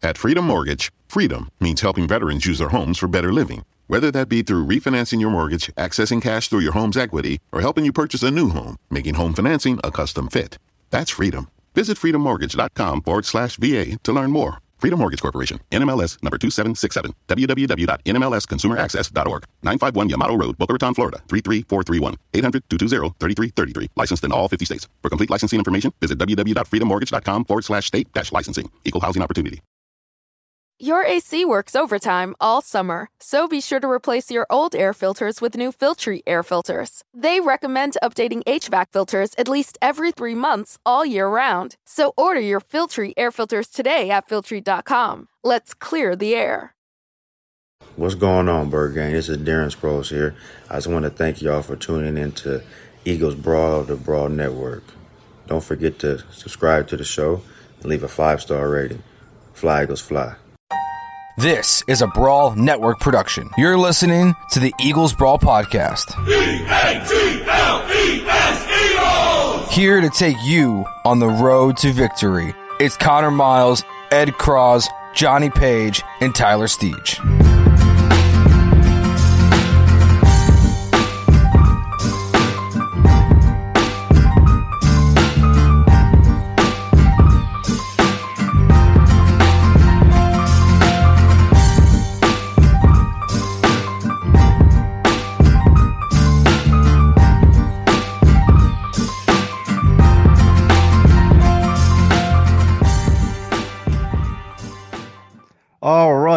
At Freedom Mortgage, freedom means helping veterans use their homes for better living. Whether that be through refinancing your mortgage, accessing cash through your home's equity, or helping you purchase a new home, making home financing a custom fit. That's freedom. Visit freedommortgage.com forward slash VA to learn more. Freedom Mortgage Corporation, NMLS number 2767, www.nmlsconsumeraccess.org, 951 Yamato Road, Boca Raton, Florida, 33431, 800-220-3333. Licensed in all 50 states. For complete licensing information, visit www.freedommortgage.com forward slash state dash licensing. Equal housing opportunity. Your AC works overtime all summer, so be sure to replace your old air filters with new Filtry air filters. They recommend updating HVAC filters at least every three months all year round. So order your Filtry air filters today at Filtry.com. Let's clear the air. What's going on, Bird Gang? This is Darren Sproles here. I just want to thank y'all for tuning in to Eagles Brawl, the Brawl Network. Don't forget to subscribe to the show and leave a five star rating. Fly Eagles Fly. This is a Brawl Network production. You're listening to the Eagles Brawl Podcast. Here to take you on the road to victory. It's Connor Miles, Ed Cross, Johnny Page, and Tyler Steege.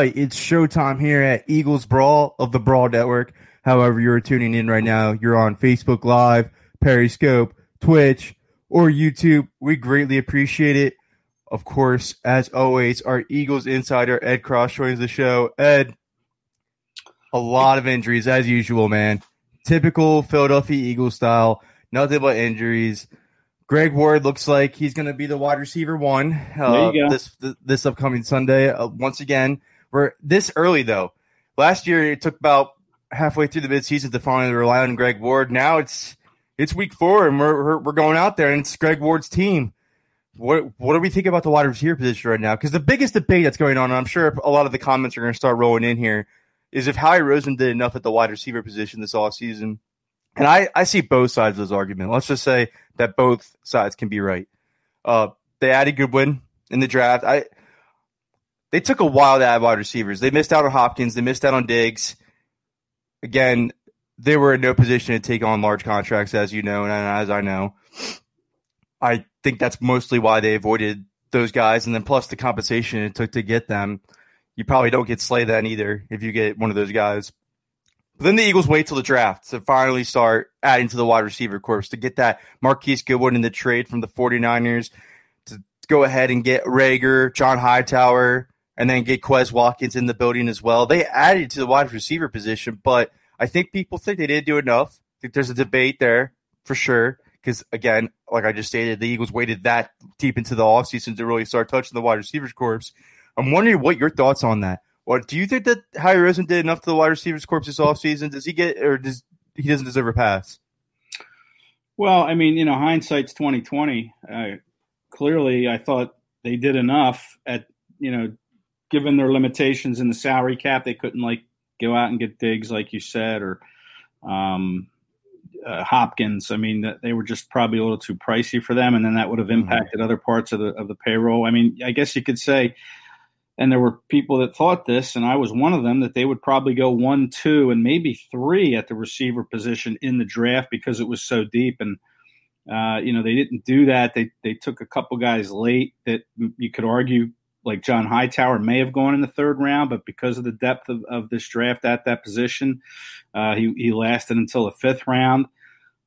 It's showtime here at Eagles Brawl of the Brawl Network. However, you're tuning in right now, you're on Facebook Live, Periscope, Twitch, or YouTube. We greatly appreciate it. Of course, as always, our Eagles insider Ed Cross joins the show. Ed, a lot of injuries as usual, man. Typical Philadelphia Eagles style. Nothing but injuries. Greg Ward looks like he's going to be the wide receiver one uh, There you go. this this upcoming Sunday. Uh, once again, we're this early though. Last year it took about halfway through the midseason to finally rely on Greg Ward. Now it's it's week four and we're we're, going out there and it's Greg Ward's team. What what do we think about the wide receiver position right now? Because the biggest debate that's going on, and I'm sure a lot of the comments are going to start rolling in here, is if Howie Roseman did enough at the wide receiver position this offseason. And I, I see both sides of this argument. Let's just say that both sides can be right. Uh, they added Goodwin in the draft. I they took a while to add wide receivers. They missed out on Hopkins. They missed out on Diggs. Again, they were in no position to take on large contracts, as you know, and as I know. I think that's mostly why they avoided those guys, and then plus the compensation it took to get them. You probably don't get Slay then either if you get one of those guys. But then the Eagles wait till the draft to finally start adding to the wide receiver corps to get that Marquise Goodwin in the trade from the 49ers to go ahead and get Reagor, John Hightower, and then get Quez Watkins in the building as well. They added to the wide receiver position, but I think people think they didn't do enough. I think there's a debate there for sure. Because again, like I just stated, the Eagles waited that deep into the offseason to really start touching the wide receivers corps. I'm wondering what your thoughts on that. What do you think that Howie Roseman did enough to the wide receivers corps this offseason? Does he get or does he doesn't deserve a pass? Well, I mean, you know, hindsight's twenty twenty. Uh, clearly, I thought they did enough at you know, given their limitations in the salary cap, they couldn't like go out and get Diggs like you said, or um, uh, Hopkins. I mean, they were just probably a little too pricey for them, and then that would have impacted other parts of the of the payroll. I mean, I guess you could say. And there were people that thought this, and I was one of them, that they would probably go one, two, and maybe three at the receiver position in the draft because it was so deep. And uh, you know, they didn't do that. They they took a couple guys late that you could argue, like John Hightower, may have gone in the third round, but because of the depth of, of this draft at that position, uh, he he lasted until the fifth round.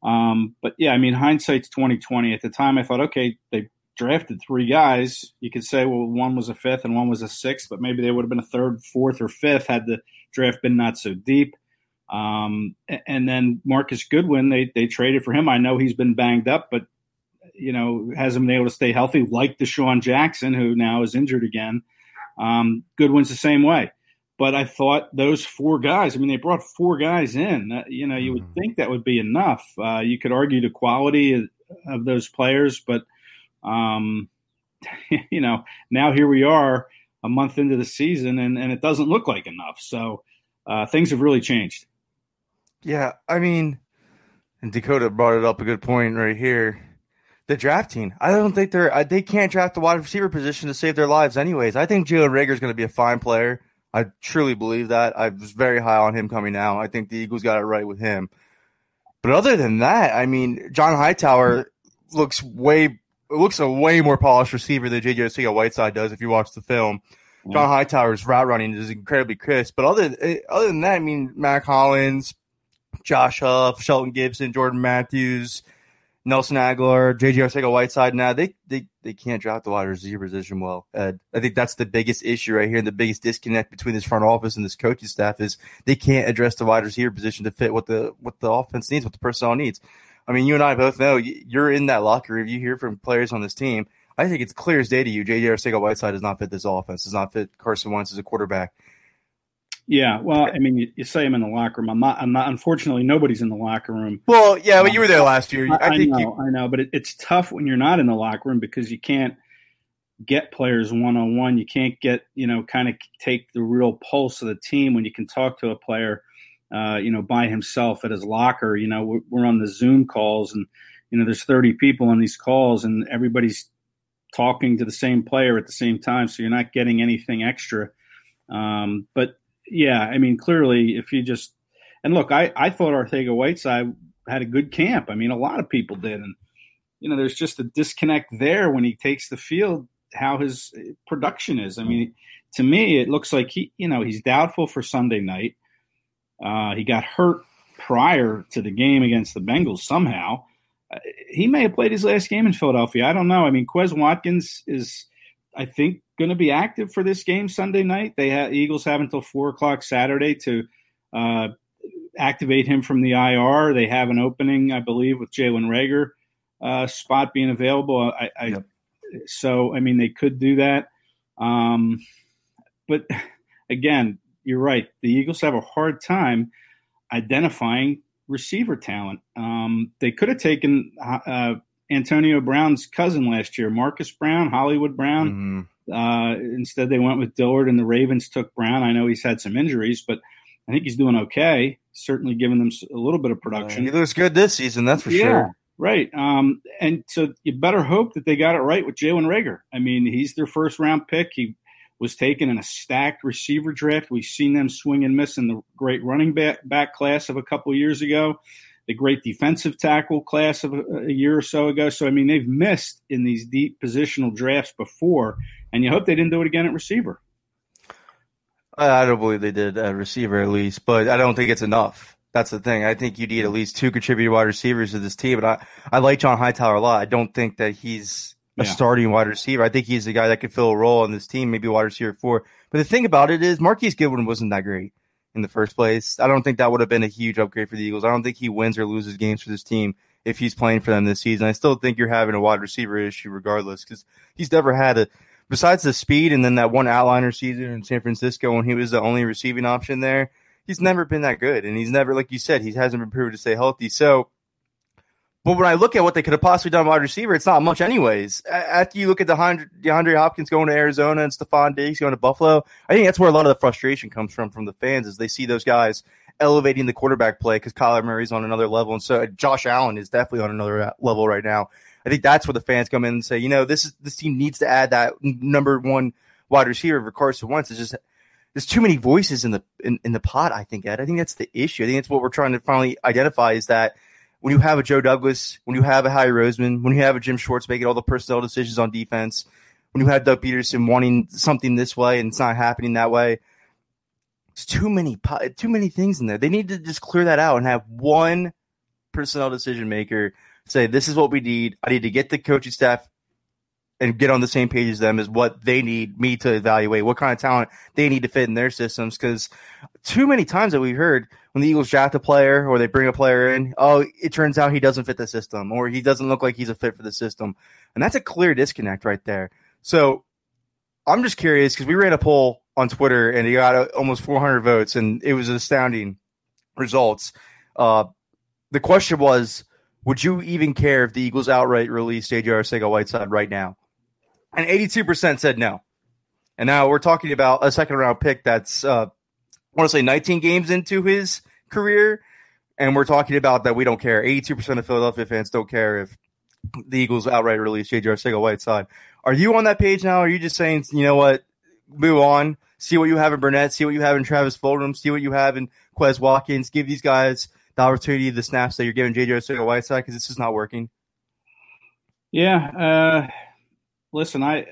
Um, but yeah, I mean, hindsight's twenty twenty. At the time, I thought, okay, they drafted three guys. You could say, well, one was a fifth and one was a sixth, but maybe they would have been a third, fourth, or fifth had the draft been not so deep. Um, and then Marquise Goodwin, they they traded for him. I know he's been banged up, but you know hasn't been able to stay healthy, like DeSean Jackson, who now is injured again. Um, Goodwin's the same way. But I thought those four guys. I mean, they brought four guys in. Uh, you know, you would mm-hmm. think that would be enough. Uh, you could argue the quality of, of those players, but um, you know, now here we are a month into the season, and, and it doesn't look like enough. So uh, things have really changed. Yeah, I mean, and Dakota brought it up a good point right here. The drafting, I don't think they're they can't draft the wide receiver position to save their lives, anyways. I think Jalen Reagor is going to be a fine player. I truly believe that. I was very high on him coming out. I think the Eagles got it right with him. But other than that, I mean, John Hightower looks way looks a way more polished receiver than JJ Arcega-Whiteside does if you watch the film. John Hightower's route running is incredibly crisp. But other eh, other than that, I mean, Mack Hollins, Josh Huff, Shelton Gibson, Jordan Matthews, Nelson Agholor, JJ Arcega-Whiteside. Now they, they they can't draft the wide receiver position well. Ed. I think that's the biggest issue right here, and the biggest disconnect between this front office and this coaching staff is they can't address the wide receiver position to fit what the what the offense needs, what the personnel needs. I mean, you and I both know you're in that locker room. You hear from players on this team. I think it's clear as day to you. JJ Arcega-Whiteside does not fit this offense. Does not fit Carson Wentz as a quarterback. Yeah, well, I mean, you, you, say I'm in the locker room. I'm not. I'm not. Unfortunately, nobody's in the locker room. Well, yeah, but you were there last year. I, I think know, you... I know, but it, it's tough when you're not in the locker room because you can't get players one on one. You can't get you know kind of take the real pulse of the team when you can talk to a player, uh, you know, by himself at his locker. You know, we're, we're on the Zoom calls and you know there's 30 people on these calls and everybody's talking to the same player at the same time, so you're not getting anything extra. Um, but yeah, I mean, clearly, if you just and look, I I thought Arcega-Whiteside had a good camp. I mean, a lot of people did, and you know, there's just a disconnect there when he takes the field. How his production is. I mean, to me, it looks like he, you know, he's doubtful for Sunday night. Uh, he got hurt prior to the game against the Bengals somehow. Uh, he may have played his last game in Philadelphia. I don't know. I mean, Quez Watkins is, I think, going to be active for this game Sunday night. They have Eagles have until four o'clock Saturday to uh, activate him from the IR. They have an opening, I believe, with Jalen Reagor uh, spot being available. I, I yep. so I mean they could do that, um, but again, you're right. The Eagles have a hard time identifying receiver talent. Um, they could have taken uh, Antonio Brown's cousin last year, Marquise Brown, Hollywood Brown. Mm-hmm. Uh, instead, they went with Dillard, and the Ravens took Brown. I know he's had some injuries, but I think he's doing okay. Certainly, giving them a little bit of production. Uh, he looks good this season, that's for yeah, sure. Right. Um, and so you better hope that they got it right with Jalen Reagor. I mean, he's their first round pick. He was taken in a stacked receiver draft. We've seen them swing and miss in the great running back, back class of a couple years ago the great defensive tackle class of a, a, year or so ago. So, I mean, they've missed in these deep positional drafts before, and you hope they didn't do it again at receiver. I don't believe they did at receiver at least, but I don't think it's enough. That's the thing. I think you need at least two contributing wide receivers to this team. But I, I like John Hightower a lot. I don't think that he's a yeah. starting wide receiver. I think he's the guy that could fill a role on this team, maybe wide receiver four. But the thing about it is Marquise Goodwin wasn't that great in the first place. I don't think that would have been a huge upgrade for the Eagles. I don't think he wins or loses games for this team if he's playing for them this season. I still think you're having a wide receiver issue regardless because he's never had a besides the speed and then that one outliner season in San Francisco when he was the only receiving option there. He's never been that good, and he's never, like you said, he hasn't been proved to stay healthy. So but when I look at what they could have possibly done wide receiver, it's not much anyways. After you look at the DeAndre Hopkins going to Arizona and Stefon Diggs going to Buffalo, I think that's where a lot of the frustration comes from from the fans is they see those guys elevating the quarterback play because Kyler Murray's on another level, and so uh, Josh Allen is definitely on another uh, level right now. I think that's where the fans come in and say, you know, this is this team needs to add that number one wide receiver for Carson Wentz. It's just there's too many voices in the in, in the pot. I think Ed. I think that's the issue. I think that's what we're trying to finally identify is that when you have a Joe Douglas, when you have a Howie Roseman, when you have a Jim Schwartz making all the personnel decisions on defense, when you have Doug Pederson wanting something this way and it's not happening that way, it's too many too many things in there. They need to just clear that out and have one personnel decision maker say, "This is what we need. I need to get the coaching staff and get on the same page as them is what they need me to evaluate, what kind of talent they need to fit in their systems. Because too many times that we've heard when the Eagles draft a player or they bring a player in, oh, it turns out he doesn't fit the system or he doesn't look like he's a fit for the system. And that's a clear disconnect right there. So I'm just curious because we ran a poll on Twitter and he got uh, almost 400 votes and it was astounding results. Uh, the question was, would you even care if the Eagles outright released J.J. Arcega-Whiteside right now? And 82% said no. And now we're talking about a second round pick that's, uh, I want to say 19 games into his career. And we're talking about that we don't care. 82% of Philadelphia fans don't care if the Eagles outright release J.J. Arcega-Whiteside. Are you on that page now? Or Are you just saying, you know what, move on, see what you have in Burnett, see what you have in Travis Fulgham, see what you have in Quez Watkins, give these guys – the opportunity, the snaps that you're giving JJ Arcega Whiteside because this is not working? Yeah. Uh, listen, I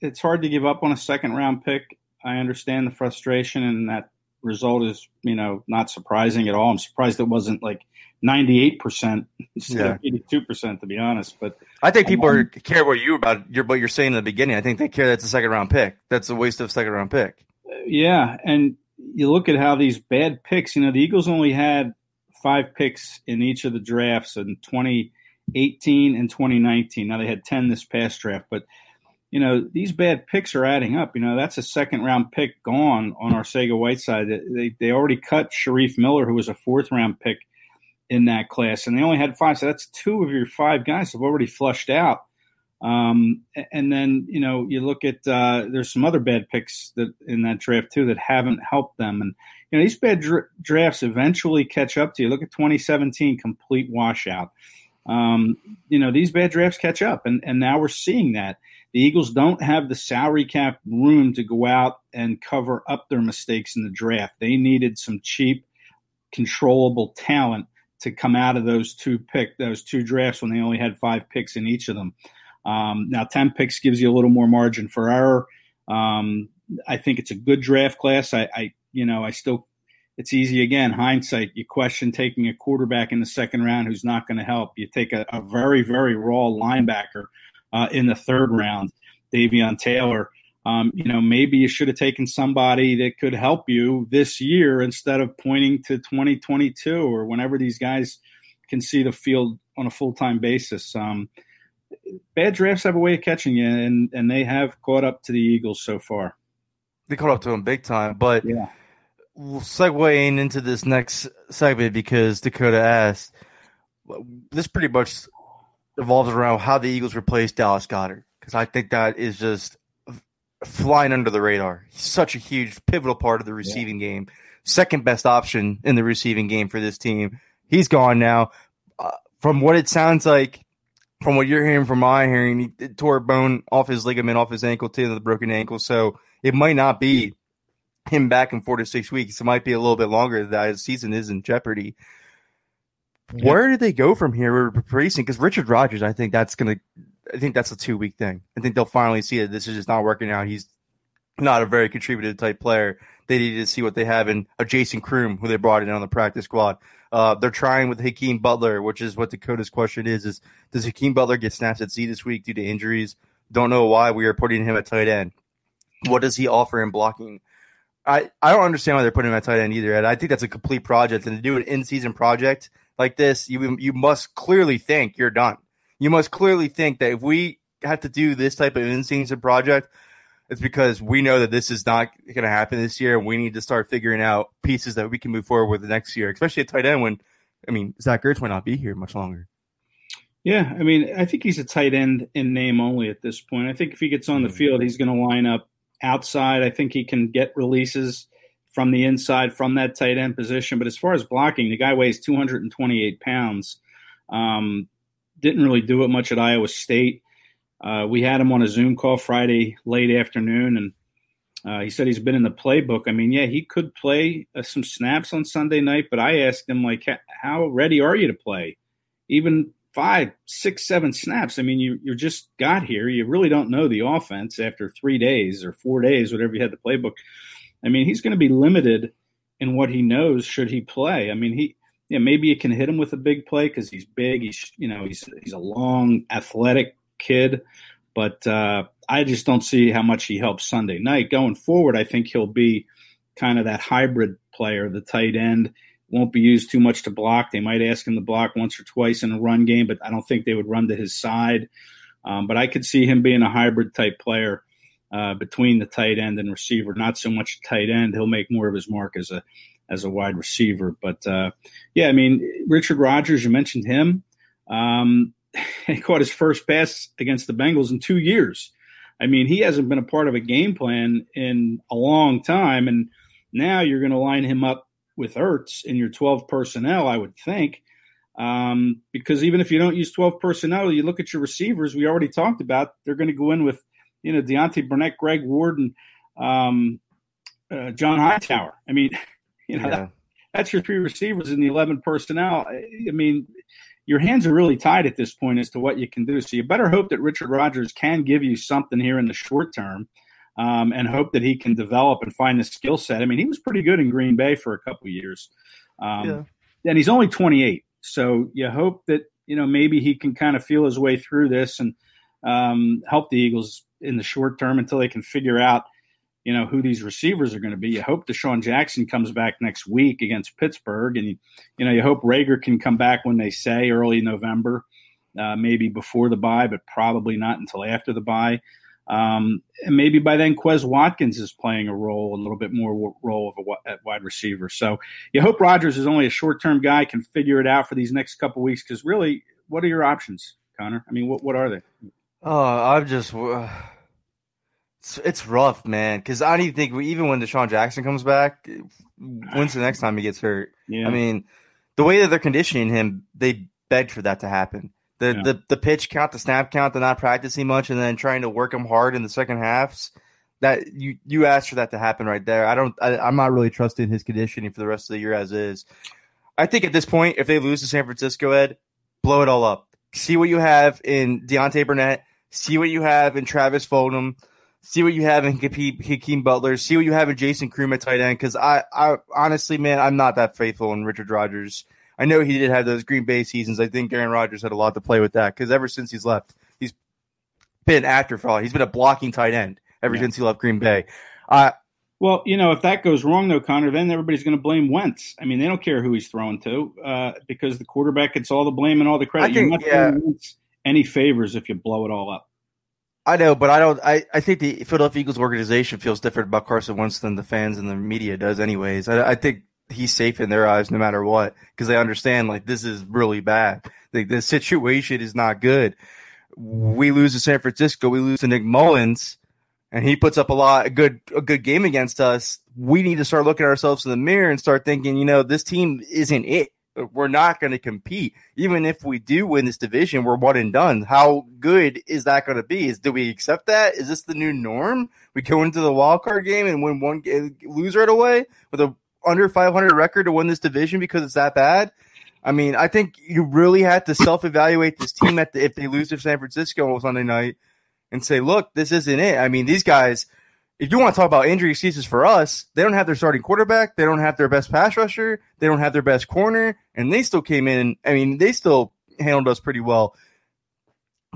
it's hard to give up on a second round pick. I understand the frustration, and that result is you know not surprising at all. I'm surprised it wasn't like 98 percent instead yeah. of 82 percent, to be honest. But I think people um, are, care what you about your what you're saying in the beginning. I think they care that's a second round pick. That's a waste of a second round pick. Yeah, and you look at how these bad picks. You know, the Eagles only had five picks in each of the drafts in 2018 and 2019. Now they had 10 this past draft, but you know these bad picks are adding up. You know that's a second round pick gone on Arcega-Whiteside. They they already cut Shareef Miller, who was a fourth round pick in that class, and they only had five. So that's two of your five guys have already flushed out. Um, and then you know you look at uh, there's some other bad picks that in that draft too that haven't helped them. And you know these bad dra- drafts eventually catch up to you. Look at 2017, complete washout. Um, you know these bad drafts catch up, and and now we're seeing that the Eagles don't have the salary cap room to go out and cover up their mistakes in the draft. They needed some cheap, controllable talent to come out of those two pick those two drafts when they only had five picks in each of them. Um, now, 10 picks gives you a little more margin for error. Um, I think it's a good draft class. I, I, you know, I still, it's easy again, hindsight. You question taking a quarterback in the second round who's not going to help. You take a, a, very, very raw linebacker uh, in the third round, Davion Taylor. Um, you know, maybe you should have taken somebody that could help you this year instead of pointing to 2022 or whenever these guys can see the field on a full time basis. Um, bad drafts have a way of catching you, and and they have caught up to the Eagles so far. They caught up to them big time, but yeah. Segueing into this next segment because Dakota asked, this pretty much revolves around how the Eagles replace Dallas Goedert because I think that is just flying under the radar. He's such a huge pivotal part of the receiving yeah. game, second best option in the receiving game for this team. He's gone now. Uh, from what it sounds like, from what you're hearing from my hearing, he tore a bone off his ligament, off his ankle, to the broken ankle. So it might not be him back in four to six weeks. It might be a little bit longer that his season is in jeopardy. Yeah. Where do they go from here replacing? Because Richard Rodgers, I think that's gonna, I think that's a two week thing. I think they'll finally see that this is just not working out. He's not a very contributive type player. They needed to see what they have in a Jason Croom, who they brought in on the practice squad. Uh, they're trying with Hakeem Butler, which is what Dakota's question is: is does Hakeem Butler get snaps at Z this week due to injuries? Don't know why we are putting him at tight end. What does he offer in blocking? I, I don't understand why they're putting him at tight end either. And I think that's a complete project. And to do an in season project like this, you you must clearly think you're done. You must clearly think that if we have to do this type of in season project, it's because we know that this is not going to happen this year, and we need to start figuring out pieces that we can move forward with the next year, especially at tight end. When I mean, Zach Ertz might not be here much longer. Yeah, I mean, I think he's a tight end in name only at this point. I think if he gets on the hmm. field, he's going to line up outside. I think he can get releases from the inside from that tight end position. But as far as blocking, the guy weighs 228 pounds. Um, didn't really do it much at Iowa State. Uh, we had him on a Zoom call Friday late afternoon, and uh, he said he's been in the playbook. I mean, yeah, he could play uh, some snaps on Sunday night, but I asked him like, how ready are you to play? Even five, six, seven snaps. I mean, you you just got here. You really don't know the offense after three days or four days, whatever you had the playbook. I mean, he's going to be limited in what he knows should he play. I mean, he yeah, maybe you can hit him with a big play because he's big. He's you know he's he's a long, athletic kid. But uh, I just don't see how much he helps Sunday night. Going forward, I think he'll be kind of that hybrid player, the tight end. Won't be used too much to block. They might ask him to block once or twice in a run game, but I don't think they would run to his side. Um, but I could see him being a hybrid type player uh, between the tight end and receiver. Not so much tight end; he'll make more of his mark as a as a wide receiver. But uh, yeah, I mean Richard Rodgers, you mentioned him. Um, he caught his first pass against the Bengals in two years. I mean, he hasn't been a part of a game plan in a long time, and now you're going to line him up with Ertz in your 12 personnel, I would think. Um, because even if you don't use 12 personnel, you look at your receivers, we already talked about, they're going to go in with, you know, Deontay Burnett, Greg Ward, and um, uh, John Hightower. I mean, you know, yeah. that, that's your three receivers in the 11 personnel. I mean, your hands are really tied at this point as to what you can do. So you better hope that Richard Rodgers can give you something here in the short term. Um, and hope that he can develop and find the skill set. I mean, he was pretty good in Green Bay for a couple years, um, yeah. and he's only 28. So you hope that you know maybe he can kind of feel his way through this and um, help the Eagles in the short term until they can figure out you know who these receivers are going to be. You hope DeSean Jackson comes back next week against Pittsburgh, and you, know you hope Reagor can come back when they say early November, uh, maybe before the bye, but probably not until after the bye. Um, and maybe by then Quez Watkins is playing a role, a little bit more role of a wide receiver. So you hope Rodgers is only a short term guy, can figure it out for these next couple weeks. Because really, what are your options, Connor? I mean, what what are they? Oh, I'm just. Uh it's, it's rough, man. Because I don't even think even when DeSean Jackson comes back, when's the next time he gets hurt? Yeah. I mean, the way that they're conditioning him, they begged for that to happen. The, yeah. the the pitch count, the snap count, the not practicing much, and then trying to work him hard in the second halves. That you you asked for that to happen right there. I don't. I, I'm not really trusting his conditioning for the rest of the year as is. I think at this point, if they lose to San Francisco, Ed, blow it all up. See what you have in Deontay Burnett. See what you have in Travis Fulgham see what you have in Hakeem Butler, see what you have in Jason Croom at tight end. Because I, I honestly, man, I'm not that faithful in Richard Rodgers. I know he did have those Green Bay seasons. I think Aaron Rodgers had a lot to play with that because ever since he's left, he's been afterthought. He's been a blocking tight end ever yeah. since he left Green Bay. Uh, well, you know, if that goes wrong, though, Connor, then everybody's going to blame Wentz. I mean, they don't care who he's throwing to uh, because the quarterback gets all the blame and all the credit. I think, yeah. Any favors if you blow it all up. I know, but I don't. I, I think the Philadelphia Eagles organization feels different about Carson Wentz than the fans and the media does, anyways. I, I think he's safe in their eyes no matter what because they understand like this is really bad. The, the situation is not good. We lose to San Francisco, we lose to Nick Mullens, and he puts up a lot a good a good game against us. We need to start looking at ourselves in the mirror and start thinking, you know, this team isn't it we're not going to compete. Even if we do win this division, we're one and done. How good is that going to be? Is do we accept that? Is this the new norm? We go into the wild card game and win one, lose right away with a under 500 record to win this division because it's that bad. I mean, I think you really have to self evaluate this team at the, if they lose to San Francisco on Sunday night and say, look, this isn't it. I mean, these guys if you want to talk about injury excuses for us, they don't have their starting quarterback, they don't have their best pass rusher, they don't have their best corner, and they still came in. I mean, they still handled us pretty well.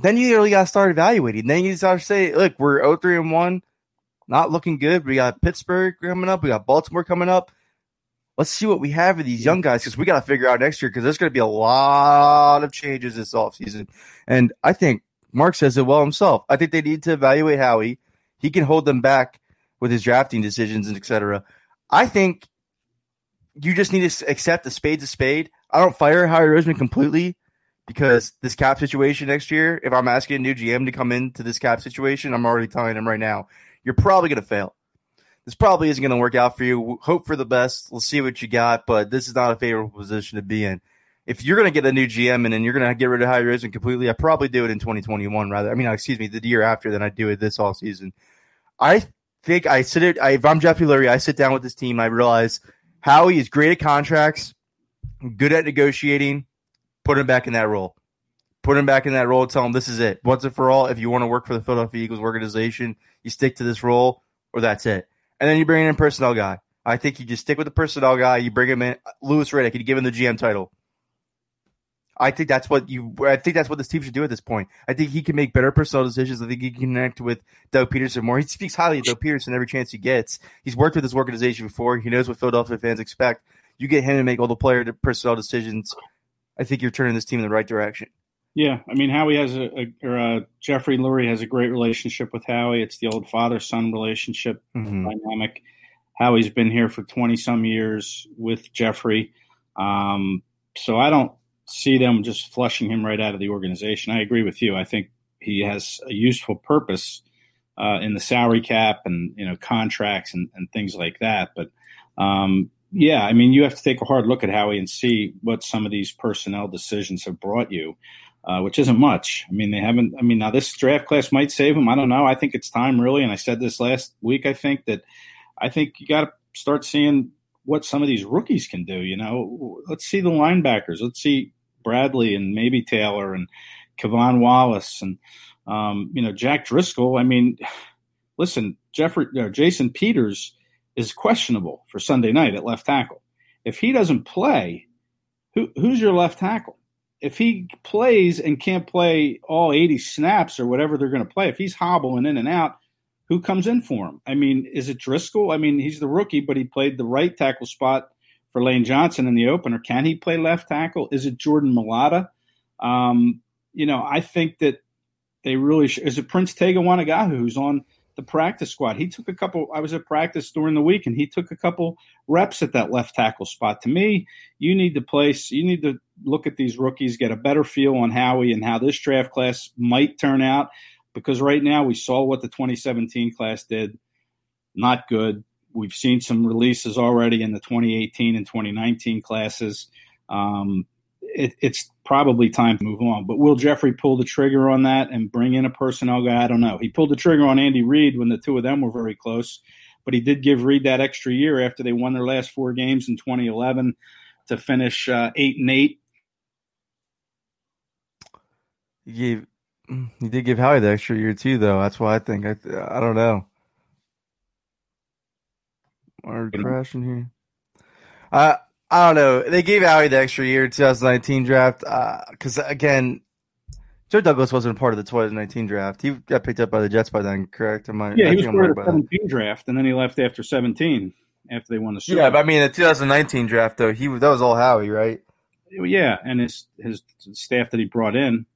Then you really got to start evaluating. Then you start to say, look, we're 0 3 and 1, not looking good. We got Pittsburgh coming up, we got Baltimore coming up. Let's see what we have for these young guys because we got to figure out next year because there's going to be a lot of changes this offseason. And I think Mark says it well himself. I think they need to evaluate Howie he can hold them back with his drafting decisions and etc. I think you just need to accept a spade's a spade. I don't fire Howie Roseman completely because this cap situation next year, if I'm asking a new GM to come into this cap situation, I'm already telling him right now, you're probably going to fail. This probably isn't going to work out for you. Hope for the best. Let's see what you got, but this is not a favorable position to be in. If you're going to get a new GM and then you're going to get rid of Howie Roseman completely, I probably do it in 2021 rather. I mean, excuse me, the year after than I do it this all season. I think I sit it. if I'm Jeffrey Lurie, I sit down with this team. I realize Howie is great at contracts, good at negotiating. Put him back in that role. Put him back in that role. Tell him this is it. Once and for all. If you want to work for the Philadelphia Eagles organization, you stick to this role, or that's it. And then you bring in a personnel guy. I think you just stick with the personnel guy. You bring him in. Louis Riddick. You give him the GM title. I think that's what you. I think that's what this team should do at this point. I think he can make better personal decisions. I think he can connect with Doug Pederson more. He speaks highly of Doug Pederson every chance he gets. He's worked with this organization before. He knows what Philadelphia fans expect. You get him to make all the player personnel decisions. I think you're turning this team in the right direction. Yeah, I mean Howie has a, a or uh, Jeffrey Lurie has a great relationship with Howie. It's the old father son relationship mm-hmm. dynamic. Howie's been here for twenty some years with Jeffrey, um, so I don't see them just flushing him right out of the organization. I agree with you. I think he has a useful purpose uh, in the salary cap and you know contracts and, and things like that. But um, yeah, I mean, you have to take a hard look at Howie and see what some of these personnel decisions have brought you, uh, which isn't much. I mean, they haven't. I mean, now this draft class might save him. I don't know. I think it's time really, and I said this last week. I think that I think you got to start seeing what some of these rookies can do. You know, let's see the linebackers. Let's see Bradley and maybe Taylor and K'Von Wallace and um, you know Jack Driscoll. I mean, listen, Jeffrey uh, Jason Peters is questionable for Sunday night at left tackle. If he doesn't play, who, who's your left tackle? If he plays and can't play all 80 snaps or whatever they're going to play, if he's hobbling in and out, who comes in for him? I mean, is it Driscoll? I mean, he's the rookie, but he played the right tackle spot for Lane Johnson in the opener. Can he play left tackle? Is it Jordan Mailata? Um, you know, I think that they really is it Prince Tega Wanogho who's on the practice squad. He took a couple. I was at practice during the week, and he took a couple reps at that left tackle spot. To me, you need to place. You need to look at these rookies, get a better feel on Howie and how this draft class might turn out. Because right now we saw what the 2017 class did. Not good. We've seen some releases already in the 2018 and 2019 classes. Um, it, it's probably time to move on. But will Jeffrey pull the trigger on that and bring in a personnel guy? I don't know. He pulled the trigger on Andy Reid when the two of them were very close, but he did give Reid that extra year after they won their last four games in 2011 to finish uh, eight and eight. He gave he did give Howie the extra year too, though. That's why I think I I don't know. Are crashing here? Uh, I don't know. They gave Howie the extra year 2019 draft because uh, again, Joe Douglas wasn't part of the 2019 draft. He got picked up by the Jets by then, correct? Am I, yeah, I he was part of the 17 draft, and then he left after 17 after they won the Super. Yeah, but I mean the 2019 draft though, he that was all Howie, right? Yeah, and his his staff that he brought in.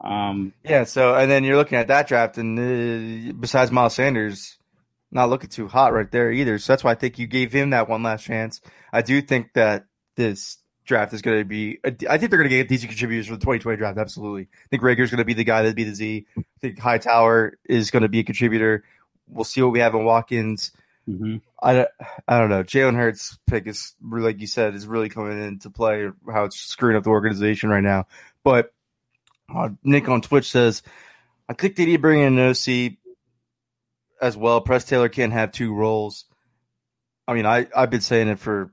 Um, yeah, so and then you're looking at that draft, and uh, besides Miles Sanders, not looking too hot right there either. So that's why I think you gave him that one last chance. I do think that this draft is going to be. I think they're going to get decent contributors for the 2020 draft. Absolutely. I think Reagor's going to be the guy that'd be the Z. I think Hightower is going to be a contributor. We'll see what we have in Watkins. Mm-hmm. I, I don't know. Jalen Hurts pick is like you said is really coming into play. How it's screwing up the organization right now. But uh, Nick on Twitch says, I think they need to bring in an OC as well. Press Taylor can't have two roles. I mean, I I've been saying it for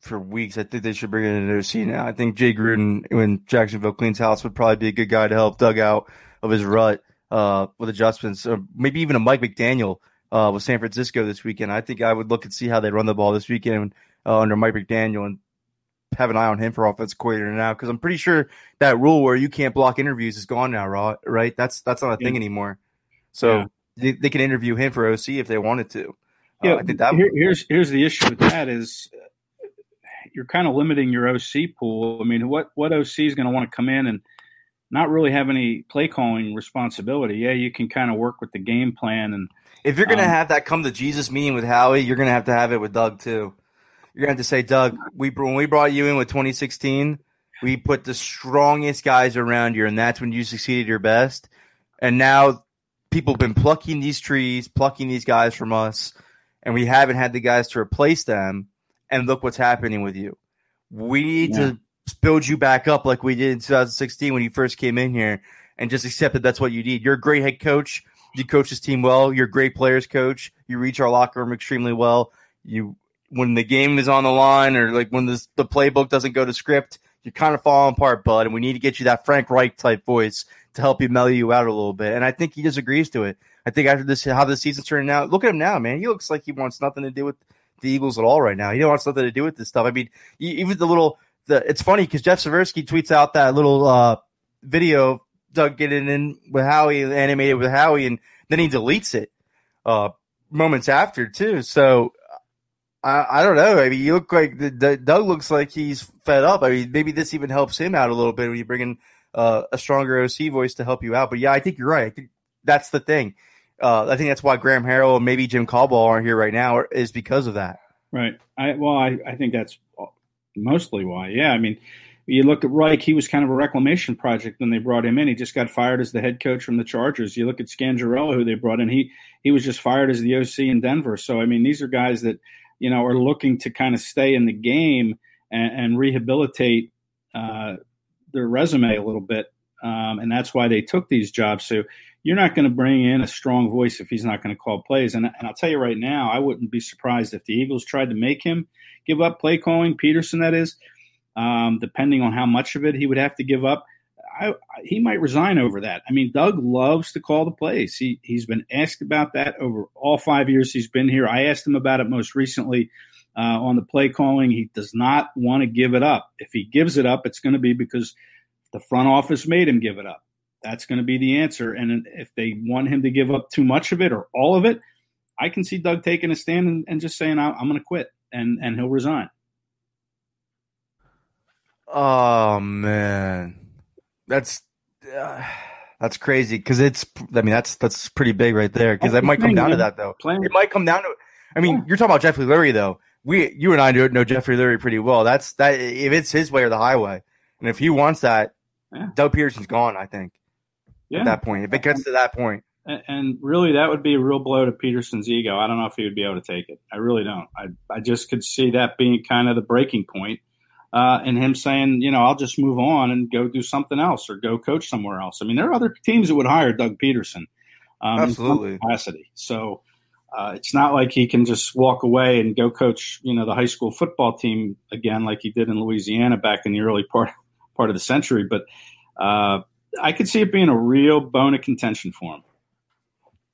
for weeks. I think they should bring in an OC now. I think Jay Gruden, when Jacksonville cleans house, would probably be a good guy to help Doug out of his rut uh, with adjustments. Or maybe even a Mike McDaniel uh, with San Francisco this weekend. I think I would look and see how they run the ball this weekend uh, under Mike McDaniel and have an eye on him for offensive coordinator now because I'm pretty sure that rule where you can't block interviews is gone now, right? That's that's not a thing anymore. So. Yeah they, they can interview him for OC if they wanted to. Uh, yeah, uh, I think that here, here's here's the issue with that is uh, you're kind of limiting your OC pool. I mean, what what OC is going to want to come in and not really have any play calling responsibility? Yeah, you can kind of work with the game plan and. If you're going to um, have that come to Jesus meeting with Howie, you're going to have to have it with Doug too. You're going to have to say, Doug, we when we brought you in with 2016, we put the strongest guys around you, and that's when you succeeded your best. And now people have been plucking these trees, plucking these guys from us, and we haven't had the guys to replace them. And look what's happening with you. We need yeah. to build you back up like we did in 2016 when you first came in here, and just accept that that's what you need. You're a great head coach. You coach this team well. You're a great players coach. You reach our locker room extremely well. You when the game is on the line or like when the the playbook doesn't go to script, you're kind of falling apart, bud. And we need to get you that Frank Reich type voice to help you mellow you out a little bit. And I think he disagrees to it. I think after this, how the season's turning out, look at him now, man. He looks like he wants nothing to do with the Eagles at all right now. He wants nothing to do with this stuff. I mean, even the little the, it's funny because Jeff Skversky tweets out that little uh, video Doug getting in with Howie, animated with Howie, and then he deletes it uh, moments after too. So I, I don't know. I mean, you look like the, the, Doug looks like he's fed up. I mean, maybe this even helps him out a little bit when you bring in uh, a stronger OC voice to help you out. But yeah, I think you're right. I think that's the thing. Uh, I think that's why Graham Harrell and maybe Jim Caldwell aren't here right now is because of that. Right. I well, I, I think that's mostly why. Yeah. I mean, you look at Reich; he was kind of a reclamation project when they brought him in. He just got fired as the head coach from the Chargers. You look at Scangarello, who they brought in; he he was just fired as the OC in Denver. So I mean, these are guys that you know are looking to kind of stay in the game and, and rehabilitate uh, their resume a little bit, um, and that's why they took these jobs. So you're not going to bring in a strong voice if he's not going to call plays. And, and I'll tell you right now, I wouldn't be surprised if the Eagles tried to make him give up play calling, Pederson, that is, um, depending on how much of it he would have to give up. I, he might resign over that. I mean, Doug loves to call the plays. He he's been asked about that over all five years he's been here. I asked him about it most recently uh, on the play calling. He does not want to give it up. If he gives it up, it's going to be because the front office made him give it up that's going to be the answer. And if they want him to give up too much of it or all of it, I can see Doug taking a stand and, and just saying, I'm going to quit and, and he'll resign. Oh man, that's, uh, that's crazy. Cause it's, I mean, that's, that's pretty big right there. Cause it might come down to that though. It might come down to, I mean, you're talking about Jeffrey Lurie though. We, you and I know, know Jeffrey Lurie pretty well. That's that, if it's his way or the highway. And if he wants that, yeah. Doug Pederson's gone, I think yeah. at that point. If it gets to that point. And really, that would be a real blow to Pederson's ego. I don't know if he would be able to take it. I really don't. I, I just could see that being kind of the breaking point, uh, and him saying, you know, I'll just move on and go do something else or go coach somewhere else. I mean, there are other teams that would hire Doug Pederson, um, absolutely capacity. So uh, it's not like he can just walk away and go coach, you know, the high school football team again, like he did in Louisiana back in the early part part of the century. But uh, I could see it being a real bone of contention for him.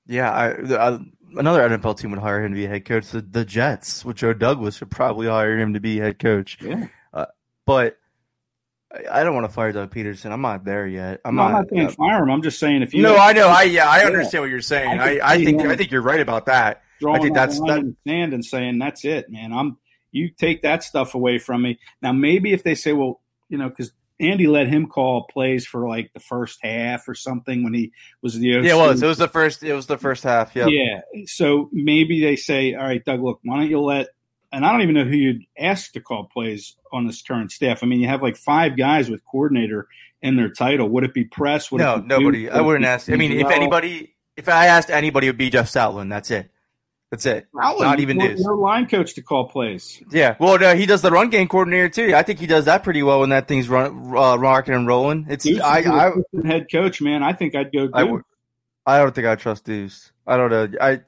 Yeah, I, I, another NFL team would hire him to be head coach. The, the, Jets with Joe Douglas would probably hire him to be head coach. Yeah, uh, but I don't want to fire Doug Pederson. I'm not there yet. I'm, no, not, I'm not saying uh, fire him. I'm just saying if you. No, I know. I yeah, I understand yeah. what you're saying. I, I, think I think you're right about that. I think that's that. In sand and saying that's it, man. I'm you take that stuff away from me. Now maybe if they say, well, you know, because Andy let him call plays for like the first half or something when he was the OC. Yeah, it was. It was the first. It was the first half. Yeah. Yeah. So maybe they say, all right, Doug, look, why don't you let? And I don't even know who you'd ask to call plays on this current staff. I mean, you have like five guys with coordinator in their title. Would it be press? Would no, nobody. Duke? I wouldn't ask. I mean, if anybody, if I asked anybody, it would be Jeff Stoutland. That's it. That's it. Not even this. No line coach to call plays. Yeah. Well, no, he does the run game coordinator too. I think he does that pretty well when that thing's run, uh, rocking and rolling. It's Duce I, I, I head coach, man. I think I'd go. I, would, I don't think I trust Duce. I don't know. I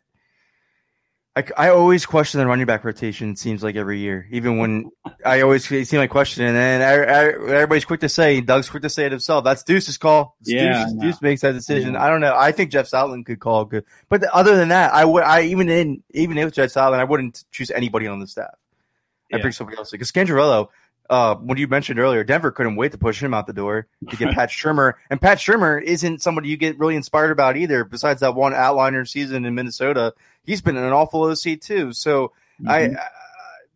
I, I always question the running back rotation. It seems like every year, even when I always seem like questioning, and I, I, er, er, everybody's quick to say, Doug's quick to say it himself. That's Duce's call. It's yeah, Duce, Duce, makes that decision. Yeah. I don't know. I think Jeff Stoutland could call good, but the, other than that, I would. I even in even if Jeff Stoutland, I wouldn't choose anybody on the staff. I yeah. bring somebody else because Scangarello, uh, when you mentioned earlier, Denver couldn't wait to push him out the door to get Pat Shurmur, and Pat Shurmur isn't somebody you get really inspired about either. Besides that one outliner season in Minnesota, he's been an awful OC too. So mm-hmm. I, uh,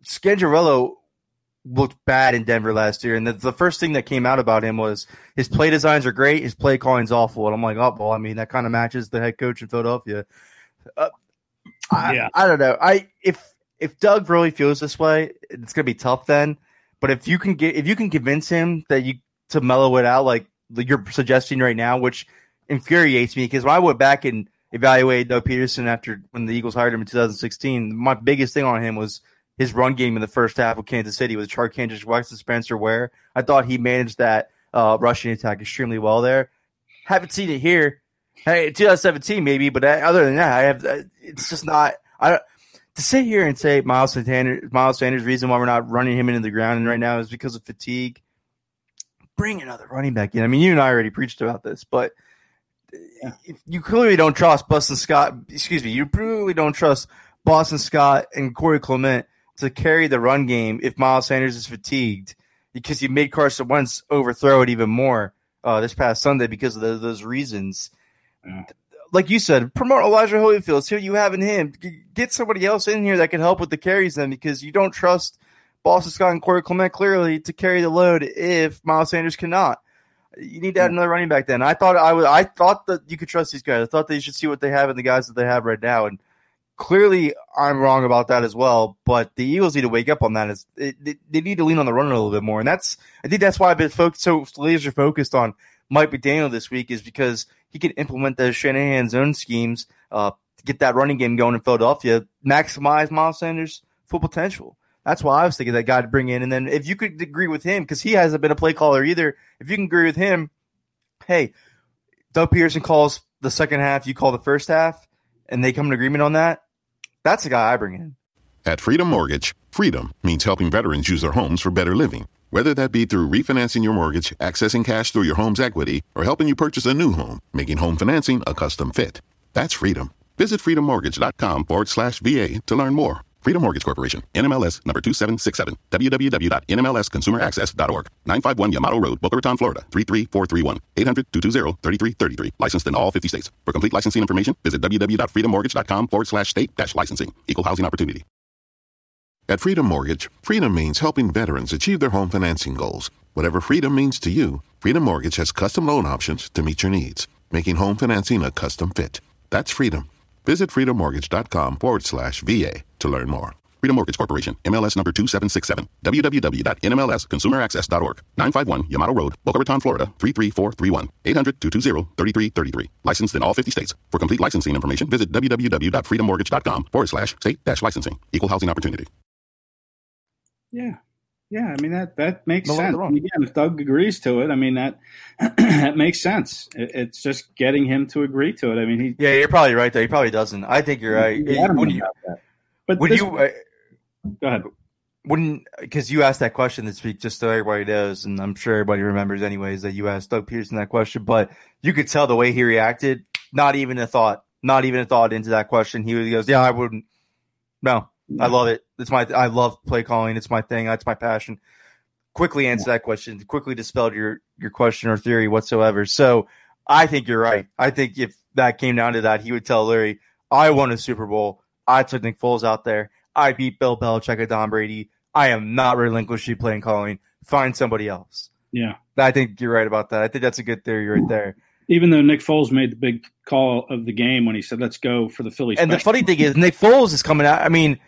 Scangarello looked bad in Denver last year, and the, the, first thing that came out about him was his play designs are great, his play calling's awful, and I'm like, oh well, I mean that kind of matches the head coach in Philadelphia. Uh, I, yeah, I don't know. I if if Doug really feels this way, it's gonna be tough then. But if you can get if you can convince him that you to mellow it out like you're suggesting right now, which infuriates me because when I went back and evaluated Doug Pederson after when the Eagles hired him in 2016, my biggest thing on him was his run game in the first half of Kansas City with Char Kansas Weston Spencer Ware. I thought he managed that uh, rushing attack extremely well there. Haven't seen it here. Hey, 2017 maybe, but other than that, I have. Uh, it's just not. I to sit here and say Miles Sanders, Miles Sanders, reason why we're not running him into the ground right now is because of fatigue. Bring another running back in. I mean, you and I already preached about this, but you clearly don't trust Boston Scott. Excuse me, you clearly don't trust Boston Scott and Corey Clement to carry the run game if Miles Sanders is fatigued because he made Carson Wentz overthrow it even more uh, this past Sunday because of the, those reasons. Yeah. Like you said, promote Elijah Holyfield. See what you have in him. Get somebody else in here that can help with the carries then because you don't trust Boston Scott and Corey Clement clearly to carry the load if Miles Sanders cannot. You need to add hmm. another running back. Then I thought I was. I thought that you could trust these guys. I thought that you should see what they have in the guys that they have right now. And clearly, I'm wrong about that as well. But the Eagles need to wake up on that. Is they, they need to lean on the run a little bit more. And that's I think that's why I've been focused, so laser focused on Mike McDaniel this week is because he can implement the Shanahan's zone schemes, uh, to get that running game going in Philadelphia, maximize Miles Sanders' full potential. That's why I was thinking that guy to bring in. And then if you could agree with him, because he hasn't been a play caller either, if you can agree with him, hey, Doug Pederson calls the second half, you call the first half, and they come to agreement on that, that's the guy I bring in. At Freedom Mortgage, freedom means helping veterans use their homes for better living. Whether that be through refinancing your mortgage, accessing cash through your home's equity, or helping you purchase a new home, making home financing a custom fit. That's freedom. Visit freedommortgage.com forward slash VA to learn more. Freedom Mortgage Corporation, NMLS number 2767, www.nmlsconsumeraccess.org, 951 Yamato Road, Boca Raton, Florida, 33431, 800-220-3333. Licensed in all 50 states. For complete licensing information, visit www.freedommortgage.com forward slash state dash licensing. Equal housing opportunity. At Freedom Mortgage, freedom means helping veterans achieve their home financing goals. Whatever freedom means to you, Freedom Mortgage has custom loan options to meet your needs, making home financing a custom fit. That's freedom. Visit freedommortgage.com forward slash VA to learn more. Freedom Mortgage Corporation, MLS number 2767, www.nmlsconsumeraccess.org, 951 Yamato Road, Boca Raton, Florida, 33431, 800-220-3333. Licensed in all 50 states. For complete licensing information, visit www.freedommortgage.com forward slash state dash licensing. Equal housing opportunity. Yeah. Yeah, I mean that that makes no, sense. again, if Doug agrees to it, I mean that that makes sense. It, it's just getting him to agree to it. I mean, he. Yeah, you're probably right. There, he probably doesn't. I think you're right. When you, but would you? Uh, go ahead. Wouldn't because you asked that question this week, just so everybody knows, and I'm sure everybody remembers anyways that you asked Doug Pederson that question. But you could tell the way he reacted. Not even a thought. Not even a thought into that question. He goes, "Yeah, I wouldn't." No, I love it. It's my I love play calling. It's my thing. That's my passion. Quickly answer that question. Quickly dispelled your your question or theory whatsoever. So I think you're right. I think if that came down to that, he would tell Larry, "I won a Super Bowl. I took Nick Foles out there. I beat Bill Belichick and Tom Brady. I am not relinquishing playing calling. Find somebody else." Yeah, I think you're right about that. I think that's a good theory right there even though Nick Foles made the big call of the game when he said, "Let's go for the Phillies." And the funny thing is, Nick Foles is coming out. I mean,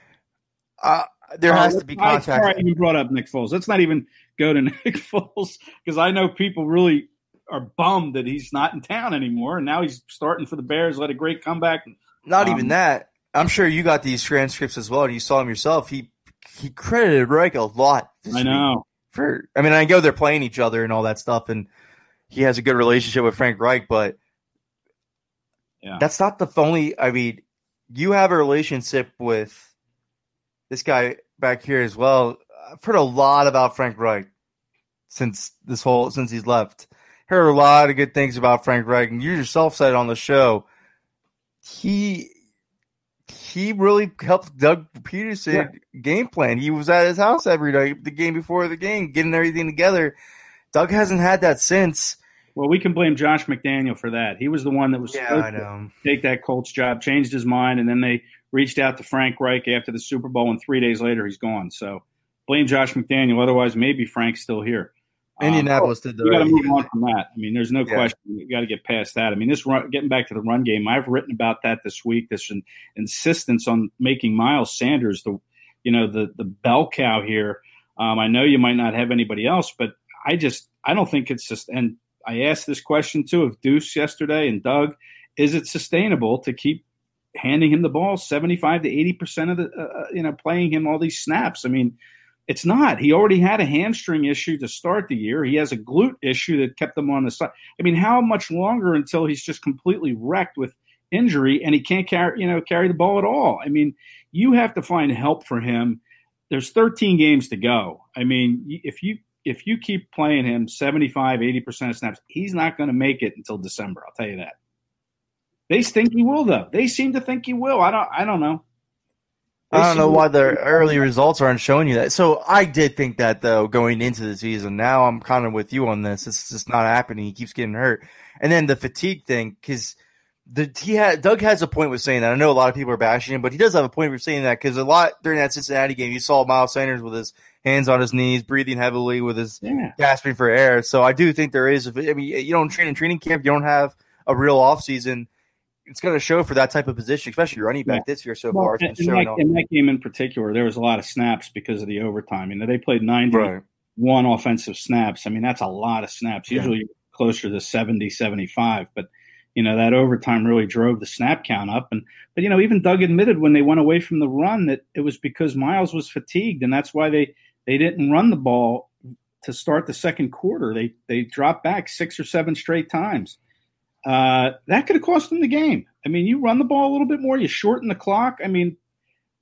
uh, there has uh, to be contact. Sorry, you brought up Nick Foles. Let's not even go to Nick Foles because I know people really are bummed that he's not in town anymore, and now he's starting for the Bears. Let a great comeback. Not um, even that. I'm sure you got these transcripts as well, and you saw him yourself. He he credited Reich a lot. I know. For I mean, I know they're playing each other and all that stuff, and he has a good relationship with Frank Reich, but yeah. that's not the only. I mean, you have a relationship with this guy back here as well. I've heard a lot about Frank Reich since this whole since he's left. Heard a lot of good things about Frank Reich, and you yourself said on the show he he really helped Doug Pederson yeah. game plan. He was at his house every night, the game before the game, getting everything together. Doug hasn't had that since. Well, we can blame Josh McDaniel for that. He was the one that was yeah, I know. take that Colts job, changed his mind, and then they reached out to Frank Reich after the Super Bowl, and three days later he's gone. So blame Josh McDaniel. Otherwise, maybe Frank's still here. Indianapolis um, did the. You got to move on from that. I mean, there's no yeah. question. You got to get past that. I mean, this run, getting back to the run game. I've written about that this week. This insistence on making Miles Sanders the, you know, the the bell cow here. Um, I know you might not have anybody else, but I just I don't think it's just. And I asked this question too of Duce yesterday and Doug. Is it sustainable to keep handing him the ball 75 to 80% of the, uh, uh, you know, playing him all these snaps. I mean, it's not. He already had a hamstring issue to start the year. He has a glute issue that kept him on the side. I mean, how much longer until he's just completely wrecked with injury and he can't carry, you know, carry the ball at all? I mean, you have to find help for him. There's 13 games to go. I mean, if you if you keep playing him 75, 80% of snaps, he's not going to make it until December. I'll tell you that. They think he will, though. They seem to think he will. I don't. I don't know. I don't know why the early results aren't showing you that. So I did think that though going into the season. Now I'm kind of with you on this. It's just not happening. He keeps getting hurt, and then the fatigue thing because the he had Doug has a point with saying that. I know a lot of people are bashing him, but he does have a point for saying that because a lot during that Cincinnati game, you saw Miles Sanders with his hands on his knees, breathing heavily, with his yeah. gasping for air. So I do think there is. I mean, you don't train in training camp, you don't have a real off season. It's going to show for that type of position, especially running back yeah. this year so well, far. In that, in that, game in particular, there was a lot of snaps because of the overtime. You know, they played 91 right. offensive snaps. I mean, that's a lot of snaps. Usually yeah. closer to 70, 75. But you know that overtime really drove the snap count up and but you know even Doug admitted when they went away from the run that it was because Miles was fatigued and that's why they they didn't run the ball to start the second quarter they they dropped back six or seven straight times uh, that could have cost them the game I mean you run the ball a little bit more you shorten the clock I mean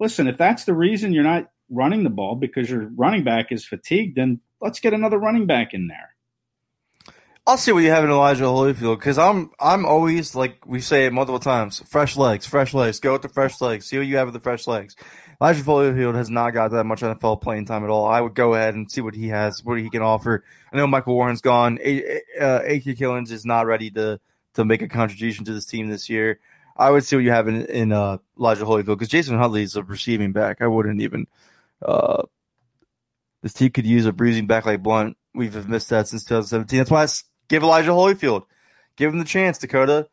listen if that's the reason you're not running the ball because your running back is fatigued then let's get another running back in there I'll see what you have in Elijah Holyfield because I'm I'm always like we say it multiple times. Fresh legs, fresh legs. Go with the fresh legs. See what you have with the fresh legs. Elijah Holyfield has not got that much NFL playing time at all. I would go ahead and see what he has, what he can offer. I know Michael Warren's gone. A- uh, A.J. Killins is not ready to to make a contribution to this team this year. I would see what you have in, in uh, Elijah Holyfield because Jason Huntley is a receiving back. I wouldn't even. Uh, this team could use a bruising back like Blount. We've missed that since 2017. That's why I Give Elijah Holyfield. Give him the chance, Dakota.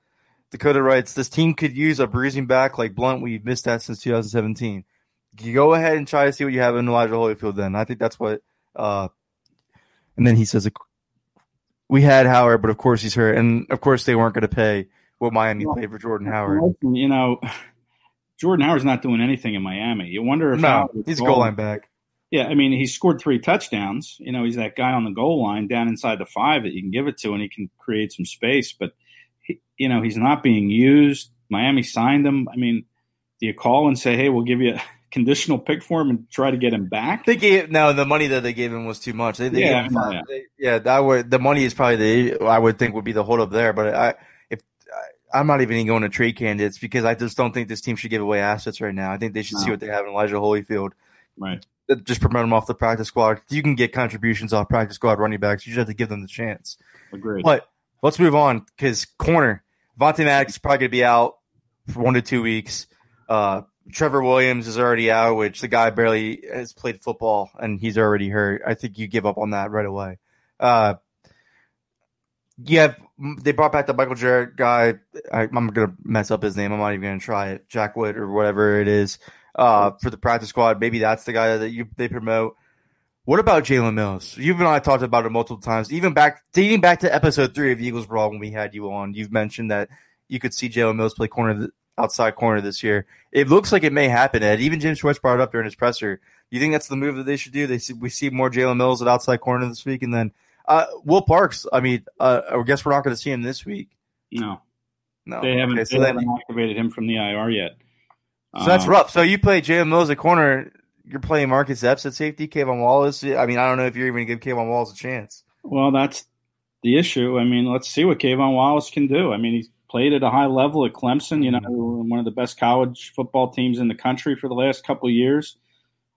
Dakota writes, this team could use a bruising back like Blount. We've missed that since 2017. You go ahead and try to see what you have in Elijah Holyfield then. I think that's what uh and then he says we had Howard, but of course he's hurt. And of course they weren't going to pay what Miami paid for Jordan Howard. You know, Jordan Howard's not doing anything in Miami. You wonder if no, he's goal line back. Yeah, I mean, he scored three touchdowns. You know, he's that guy on the goal line down inside the five that you can give it to, and he can create some space. But he, you know, he's not being used. Miami signed him. I mean, do you call and say, "Hey, we'll give you conditional pick for him and try to get him back"? They gave no. The money that they gave him was too much. They, they yeah, yeah. They, yeah, that would the money is probably the I would think would be the hold up there. But I if I'm not even going to trade candidates because I just don't think this team should give away assets right now. I think they should no. see what they have in Elijah Holyfield. Right just promote them off the practice squad. You can get contributions off practice squad running backs. You just have to give them the chance. Agreed. But let's move on because corner Vontae Maddox is probably going to be out for one to two weeks. Uh, Trevor Williams is already out, which the guy barely has played football and he's already hurt. I think you give up on that right away. Uh, you have they brought back the Michael Jarrett guy. I, am gonna mess up his name. I'm not even gonna try it. Jack Wood or whatever it is uh, for the practice squad. Maybe that's the guy that you they promote. What about Jalen Mills? You and I talked about it multiple times. Even back dating back to episode three of Eagles Brawl when we had you on, you've mentioned that you could see Jalen Mills play corner outside corner this year. It looks like it may happen. Ed, even Jim Schwartz brought it up during his presser. Do you think that's the move that they should do? They see, we see more Jalen Mills at outside corner this week, and then uh, Will Parks. I mean, uh, I guess we're not going to see him this week. No, no, they haven't. Okay, so they haven't activated him from the IR yet. So that's um, rough. So you play Jalen Mills at corner. You're playing Marcus Epps at safety. K'Von Wallace. I mean, I don't know if you're even going to give K'Von Wallace a chance. Well, that's the issue. I mean, let's see what K'Von Wallace can do. I mean, he's played at a high level at Clemson. You know, mm-hmm. one of the best college football teams in the country for the last couple of years.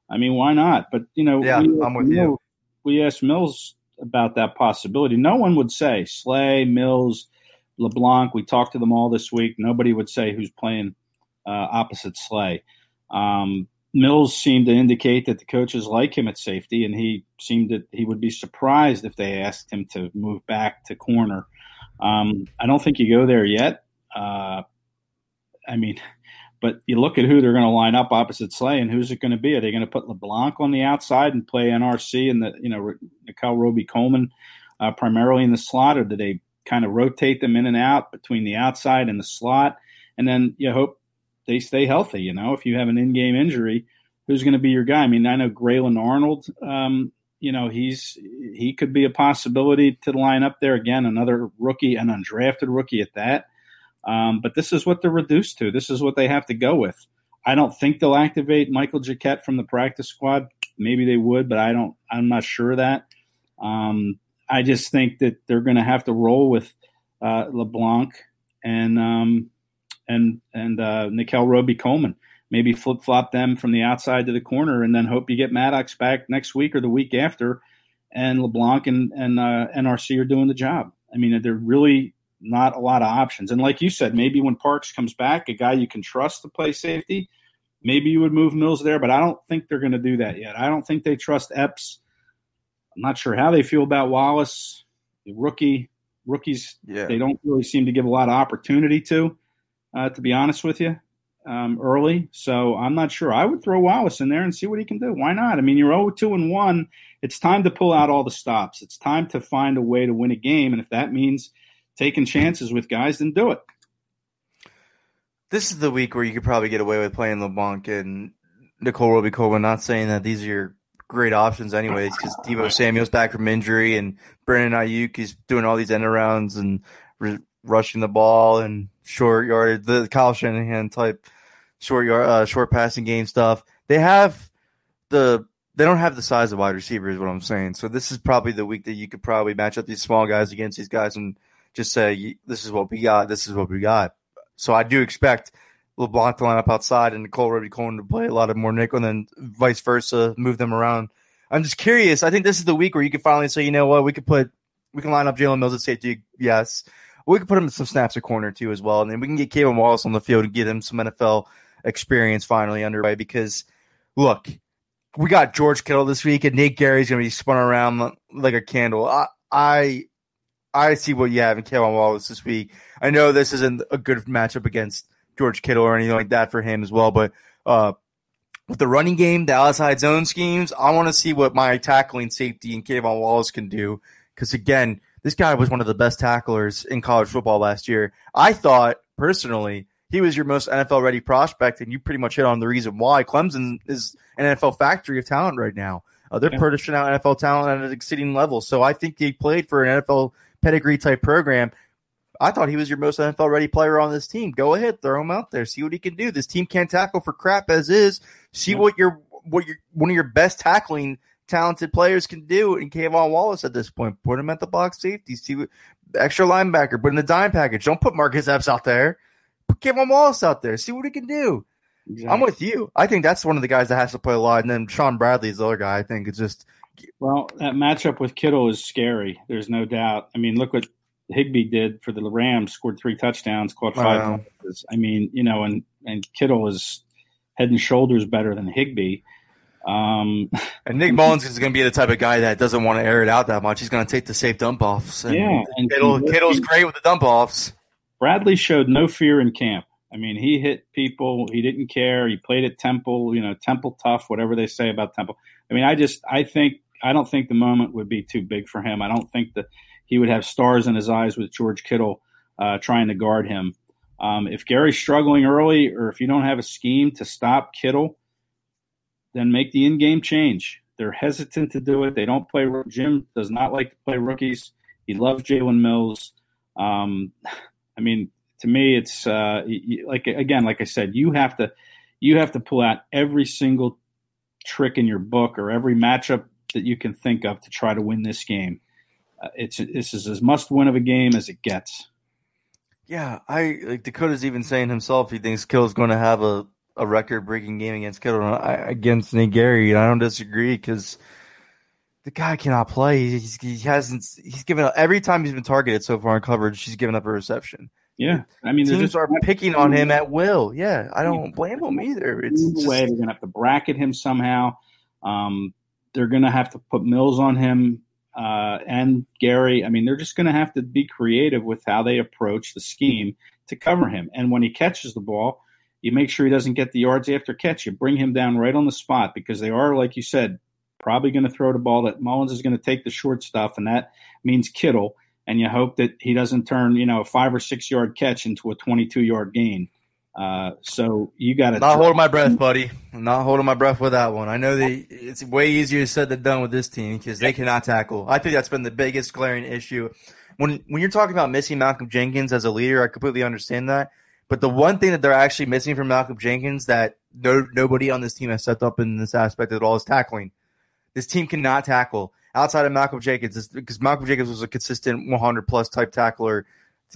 I mean, why not? But you know, yeah, we, I'm with you. We asked Mills about that possibility. No one would say Slay, Mills, LeBlanc. We talked to them all this week. Nobody would say who's playing uh, opposite Slay. Um, Mills seemed to indicate that the coaches like him at safety, and he seemed that he would be surprised if they asked him to move back to corner. Um, I don't think you go there yet. Uh, I mean, but you look at who they're going to line up opposite Slay, and who's it going to be? Are they going to put LeBlanc on the outside and play NRC and the you know Nickell Robey-Coleman uh, primarily in the slot, or do they kind of rotate them in and out between the outside and the slot? And then you hope they stay healthy. You know, if you have an in-game injury, who's going to be your guy? I mean, I know Grayland Arnold. Um, you know, he's he could be a possibility to line up there again. Another rookie, an undrafted rookie at that. Um, but this is what they're reduced to. This is what they have to go with. I don't think they'll activate Michael Jacquet from the practice squad. Maybe they would, but I don't. I'm not sure that. Um, I just think that they're going to have to roll with uh, LeBlanc and um, and and uh, Nickell Robey-Coleman. I maybe flip flop them from the outside to the corner, and then hope you get Maddox back next week or the week after, and LeBlanc and and uh, NRC are doing the job. I mean, they're really not a lot of options. And like you said, maybe when Parks comes back, a guy you can trust to play safety, maybe you would move Mills there. But I don't think they're going to do that yet. I don't think they trust Epps. I'm not sure how they feel about Wallace, the rookie. Rookies, yeah. they don't really seem to give a lot of opportunity to, uh, to be honest with you, um, early. So I'm not sure. I would throw Wallace in there and see what he can do. Why not? I mean, you're 0 2 and 1. It's time to pull out all the stops. It's time to find a way to win a game. And if that means taking chances with guys, then do it. This is the week where you could probably get away with playing LeBlanc and Nickell Robey-Coleman. Not saying that these are your great options, anyways, because Deebo Samuel's back from injury and Brandon Aiyuk is doing all these end arounds and re- rushing the ball and short yard, the Kyle Shanahan type short yard, uh, short passing game stuff. They have the they don't have the size of wide receivers. What I'm saying. So this is probably the week that you could probably match up these small guys against these guys and just say, this is what we got, this is what we got. So I do expect LeBlanc to line up outside and Nickell Robey-Coleman to play a lot of more nickel and then vice versa, move them around. I'm just curious. I think this is the week where you can finally say, you know what, we could put, we can line up Jalen Mills at safety, yes. We could put him in some snaps at corner too as well, and then we can get K'Von Wallace on the field and get him some NFL experience finally underway. Because look, we got George Kittle this week, and Nate Gerry's going to be spun around like a candle. I, I I see what you have in K'Von Wallace this week. I know this isn't a good matchup against George Kittle or anything like that for him as well, but uh, with the running game, the outside zone schemes, I want to see what my tackling safety and K'Von Wallace can do. Because again, this guy was one of the best tacklers in college football last year. I thought personally he was your most NFL ready prospect, and you pretty much hit on the reason why Clemson is an NFL factory of talent right now. Uh, they're yeah. pushing out NFL talent at an exceeding level. So I think he played for an NFL pedigree type program. I thought he was your most NFL ready player on this team. Go ahead, throw him out there, see what he can do. This team can't tackle for crap as is. See what your what your one of your best tackling talented players can do in K'Von Wallace at this point. Put him at the box safety. See what extra linebacker. Put in the dime package. Don't put Marcus Epps out there. Put K'Von Wallace out there. See what he can do. Exactly. I'm with you. I think that's one of the guys that has to play a lot. And then Shaun Bradley is the other guy. I think it's just well, that matchup with Kittle is scary. There's no doubt. I mean, look what Higbee did for the Rams, scored three touchdowns, caught five. Wow. I mean, you know, and and Kittle is head and shoulders better than Higbee. Um, and Nick Mullens is going to be the type of guy that doesn't want to air it out that much. He's going to take the safe dump offs. And yeah, and Kittle, Kittle's great with the dump offs. Bradley showed no fear in camp. I mean, he hit people. He didn't care. He played at Temple. You know, Temple tough, whatever they say about Temple. I mean, I just I think I don't think the moment would be too big for him. I don't think that he would have stars in his eyes with George Kittle uh, trying to guard him. Um, if Gerry's struggling early, or if you don't have a scheme to stop Kittle, then make the in-game change. They're hesitant to do it. They don't play. Jim does not like to play rookies. He loves Jalen Mills. Um, I mean, to me, it's uh, like again, like I said, you have to you have to pull out every single trick in your book or every matchup that you can think of to try to win this game. Uh, it's this is as must win of a game as it gets. Yeah, I like Dakota's even saying himself he thinks Kittle's going to have a, a record breaking game against Kittle against Gerry, and I don't disagree because the guy cannot play. He's, he hasn't. He's given up every time he's been targeted so far in coverage. He's given up a reception. Yeah, I mean, teams just, are picking on him at will. Yeah, I don't blame him either. It's just, way they're gonna have to bracket him somehow. Um, they're going to have to put Mills on him uh, and Gerry. I mean, they're just going to have to be creative with how they approach the scheme to cover him. And when he catches the ball, you make sure he doesn't get the yards after catch. You bring him down right on the spot because they are, like you said, probably going to throw the ball that Mullens is going to take the short stuff, and that means Kittle. And you hope that he doesn't turn, you know, a five or six yard catch into a 22 yard gain. Uh, so you got to not holding my breath, buddy. I'm not holding my breath with that one. I know that it's way easier said than done with this team because they cannot tackle. I think that's been the biggest glaring issue. When when you're talking about missing Malcolm Jenkins as a leader, I completely understand that. But the one thing that they're actually missing from Malcolm Jenkins that no, nobody on this team has stepped up in this aspect at all is tackling. This team cannot tackle outside of Malcolm Jenkins because Malcolm Jenkins was a consistent 100 plus type tackler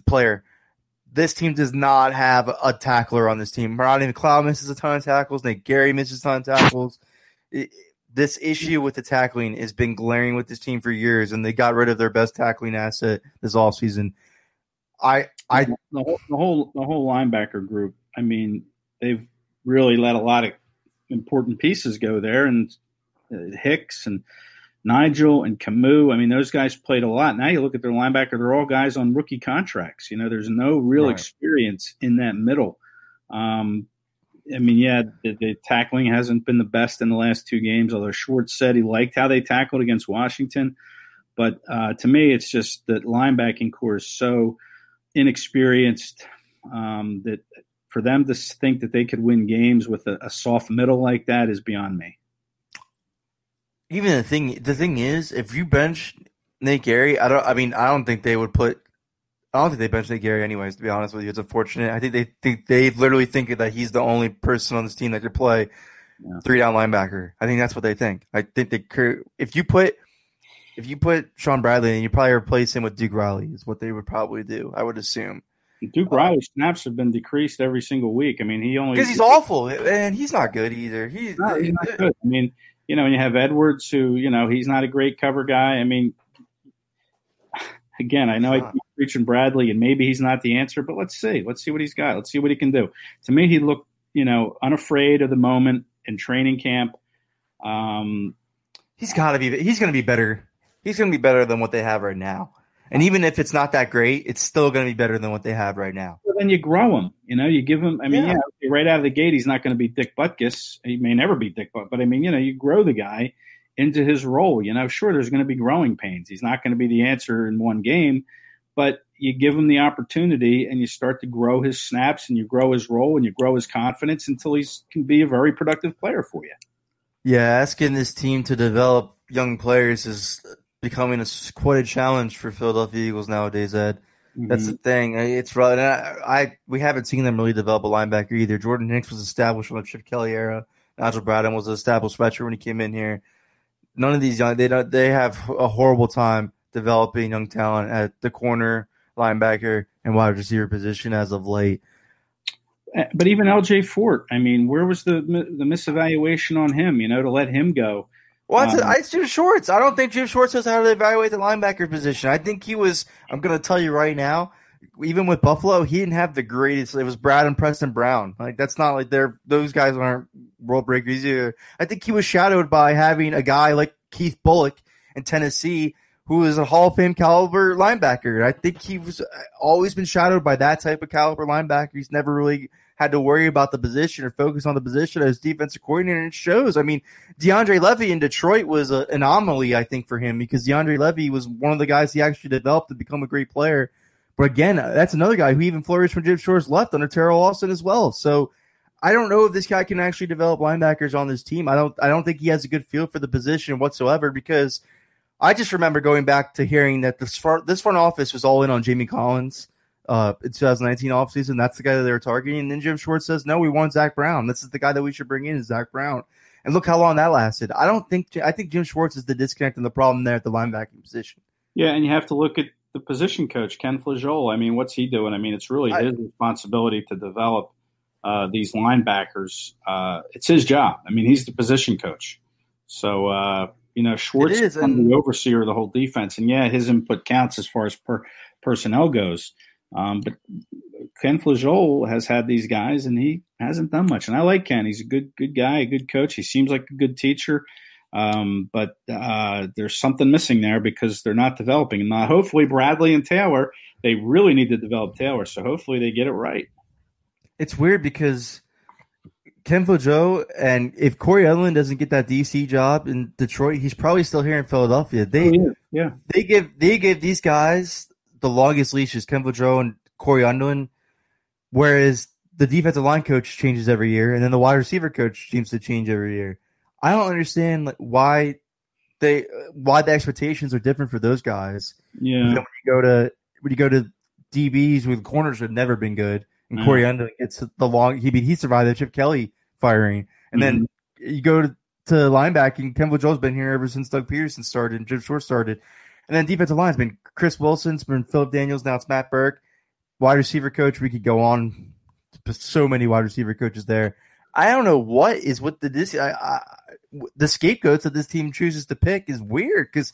player this team does not have a tackler on this team. Ronnie McLeod misses a ton of tackles. Nate Gerry misses a ton of tackles. It, this issue with the tackling has been glaring with this team for years, and they got rid of their best tackling asset this offseason. I, I, the whole, the whole, the whole linebacker group. I mean, they've really let a lot of important pieces go there, and uh, Hicks and Nigel and Kamu. I mean, those guys played a lot. Now you look at their linebacker; they're all guys on rookie contracts. You know, there's no real right. experience in that middle. Um, I mean, yeah, the, the, tackling hasn't been the best in the last two games. Although Schwartz said he liked how they tackled against Washington, but uh, to me, it's just that linebacking corps is so inexperienced um, that for them to think that they could win games with a, a soft middle like that is beyond me even the thing the thing is, if you bench Nate Gerry, I don't. I mean, I don't think they would put. I don't think they bench Nate Gerry, anyways. To be honest with you, it's unfortunate. I think they think they literally think that he's the only person on this team that could play yeah. three down linebacker. I think that's what they think. I think they could. If you put if you put Shaun Bradley and you probably replace him with Duke Riley is what they would probably do. I would assume. Duke Riley's snaps have been decreased every single week. I mean, he only because he's awful and he's not good either. He's, he's not, he's not good. I mean, you know, and you have Edwards, who you know he's not a great cover guy. I mean, again, I know I keep preaching Bradley, and maybe he's not the answer, but let's see. Let's see what he's got. Let's see what he can do. To me, he looked, you know, unafraid of the moment in training camp. Um, he's got to be. He's going to be better. He's going to be better than what they have right now. And even if it's not that great, it's still going to be better than what they have right now. Well, then you grow him. You know, you give him. I mean, yeah, yeah right out of the gate, he's not going to be Dick Butkus. He may never be Dick Butkus, but I mean, you know, you grow the guy into his role. You know, sure, there's going to be growing pains. He's not going to be the answer in one game, but you give him the opportunity and you start to grow his snaps and you grow his role and you grow his confidence until he can be a very productive player for you. Yeah, asking this team to develop young players is becoming a quite a challenge for Philadelphia Eagles nowadays. Ed, mm-hmm. that's the thing. It's right. I, I, we haven't seen them really develop a linebacker either. Jordan Hicks was established from the Chip Kelly era. Nigel Bradham was an established veteran when he came in here. None of these young they don't they have a horrible time developing young talent at the corner, linebacker, and wide receiver position as of late. Eh, but even LJ Fort, I mean, where was the the misevaluation on him? You know, to let him go well, it's, um, it's Jim Schwartz. I don't think Jim Schwartz knows how to evaluate the linebacker position. I think he was. I'm going to tell you right now. Even with Buffalo, he didn't have the greatest. It was Bradham Preston Brown. Like that's not like they're those guys aren't world breakers either. I think he was shadowed by having a guy like Keith Bulluck in Tennessee, who is a Hall of Fame caliber linebacker. I think he was uh, always been shadowed by that type of caliber linebacker. He's never really had to worry about the position or focus on the position as defensive coordinator. And it shows. I mean, DeAndre Levy in Detroit was an anomaly, I think, for him because DeAndre Levy was one of the guys he actually developed to become a great player. But again, uh, that's another guy who even flourished when Jim Schwartz left under Teryl Austin as well. So I don't know if this guy can actually develop linebackers on this team. I don't. I don't think he has a good feel for the position whatsoever because I just remember going back to hearing that this front, this front office was all in on Jamie Collins uh, in 2019 offseason. That's the guy that they were targeting. And then Jim Schwartz says, no, we want Zach Brown. This is the guy that we should bring in is Zach Brown. And look how long that lasted. I don't think, I think Jim Schwartz is the disconnect and the problem there at the linebacking position. Yeah. And you have to look at the position coach, Ken Flajole. I mean, what's he doing? I mean, it's really his responsibility to develop uh, these linebackers. Uh, it's his job. I mean, he's the position coach. So, uh, you know, Schwartz is and- the overseer of the whole defense. And yeah, his input counts as far as per, personnel goes. Um, but Ken Flajole has had these guys, and he hasn't done much. And I like Ken; he's a good, good guy, a good coach. He seems like a good teacher. Um, but uh, there's something missing there because they're not developing. And hopefully, Bradley and Taylor, they really need to develop Taylor. So hopefully, they get it right. It's weird because Ken Joe and if Cory Undlin doesn't get that DC job in Detroit, he's probably still here in Philadelphia. They, oh, yeah. yeah, they give they give these guys the longest leash is Ken Joe and Cory Undlin, whereas the defensive line coach changes every year, and then the wide receiver coach seems to change every year. I don't understand like, why they why the expectations are different for those guys. Yeah, when you go to when you go to DBs with corners have never been good, and Cory Undlin gets the long he he survived the Chip Kelly firing, and mm-hmm. then you go to to linebacking. Ken Joe's been here ever since Doug Pederson started and Jim Schwartz started. And then defensive line's been Chris Wilson's been Philip Daniels. Now it's Matt Burke. wide receiver coach. We could go on. So many wide receiver coaches there. I don't know what is with the this I, I, the scapegoats that this team chooses to pick is weird because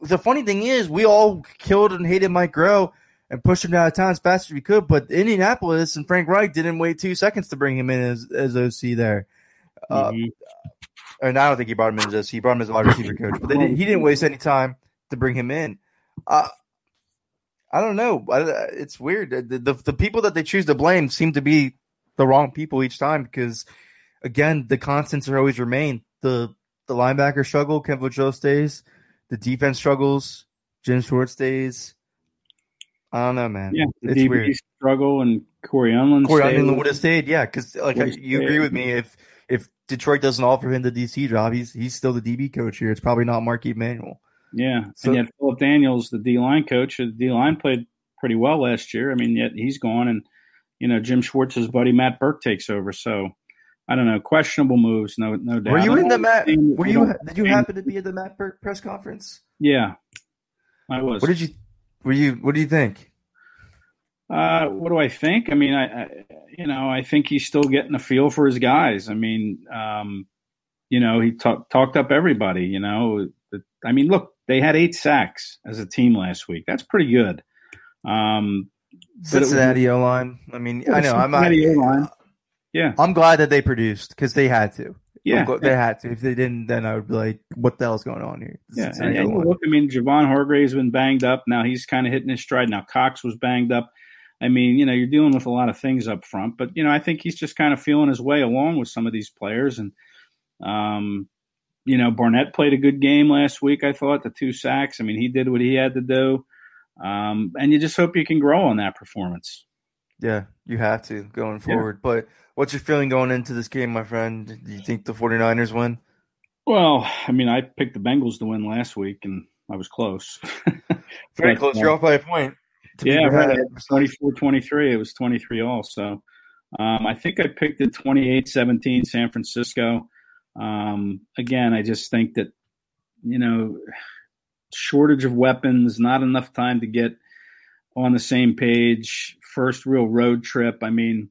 the funny thing is we all killed and hated Mike Groh and pushed him out of town as fast as we could, but Indianapolis and Frank Reich didn't wait two seconds to bring him in as, as OC there. Uh, mm-hmm. Uh, and I don't think he brought him in as OC. He brought him as a wide receiver coach, but didn't, he didn't waste any time to bring him in. Uh, I don't know. It's weird. The, the, the people that they choose to blame seem to be the wrong people each time because, again, the constants are always remain. The the linebacker struggle, Ken Joe stays. The defense struggles, Jim Schwartz stays. I don't know, man. Yeah, it's DB weird. struggle and Cory Undlin. Cory Undlin would have stayed, yeah, because like you agree with me. If if Detroit doesn't offer him the DC job, he's he's still the DB coach here. It's probably not Marquand Manuel. Yeah, so, and yet Philip Daniels, the D line coach, the D line played pretty well last year. I mean, yet he's gone, and you know Jim Schwartz's buddy Matt Burke takes over. So I don't know, questionable moves, no, no doubt. Were you in the Matt? Were you? Did you happen to be at the Matt Burke press conference? Yeah, I was. What did you? Were you? What do you think? Uh, what do I think? I mean, I, I, you know, I think he's still getting a feel for his guys. I mean, um, you know, he talk, talked up everybody. You know, I mean, look, they had eight sacks as a team last week. That's pretty good. Um, Cincinnati O line. I mean, I know. I'm not. O-line. Yeah, I'm glad that they produced because they had to. Yeah, they had to. If they didn't, then I would be like, "What the hell's going on here?" Yeah, and, and look, I mean, Javon Hargrave's been banged up. Now he's kind of hitting his stride. Now Cox was banged up. I mean, you know, you're dealing with a lot of things up front, but you know, I think he's just kind of feeling his way along with some of these players, and um, you know, Barnett played a good game last week. I thought the two sacks. I mean, he did what he had to do, um, and you just hope you can grow on that performance. Yeah, you have to going forward. Yeah. But what's your feeling going into this game, my friend? Do you think the 49ers win? Well, I mean, I picked the Bengals to win last week, and I was close. Very close. You're uh, off by a point. Yeah, right. 24 23. It was 23 all. So um, I think I picked it 28 17 San Francisco. Um, again, I just think that, you know, shortage of weapons, not enough time to get on the same page. First real road trip. I mean,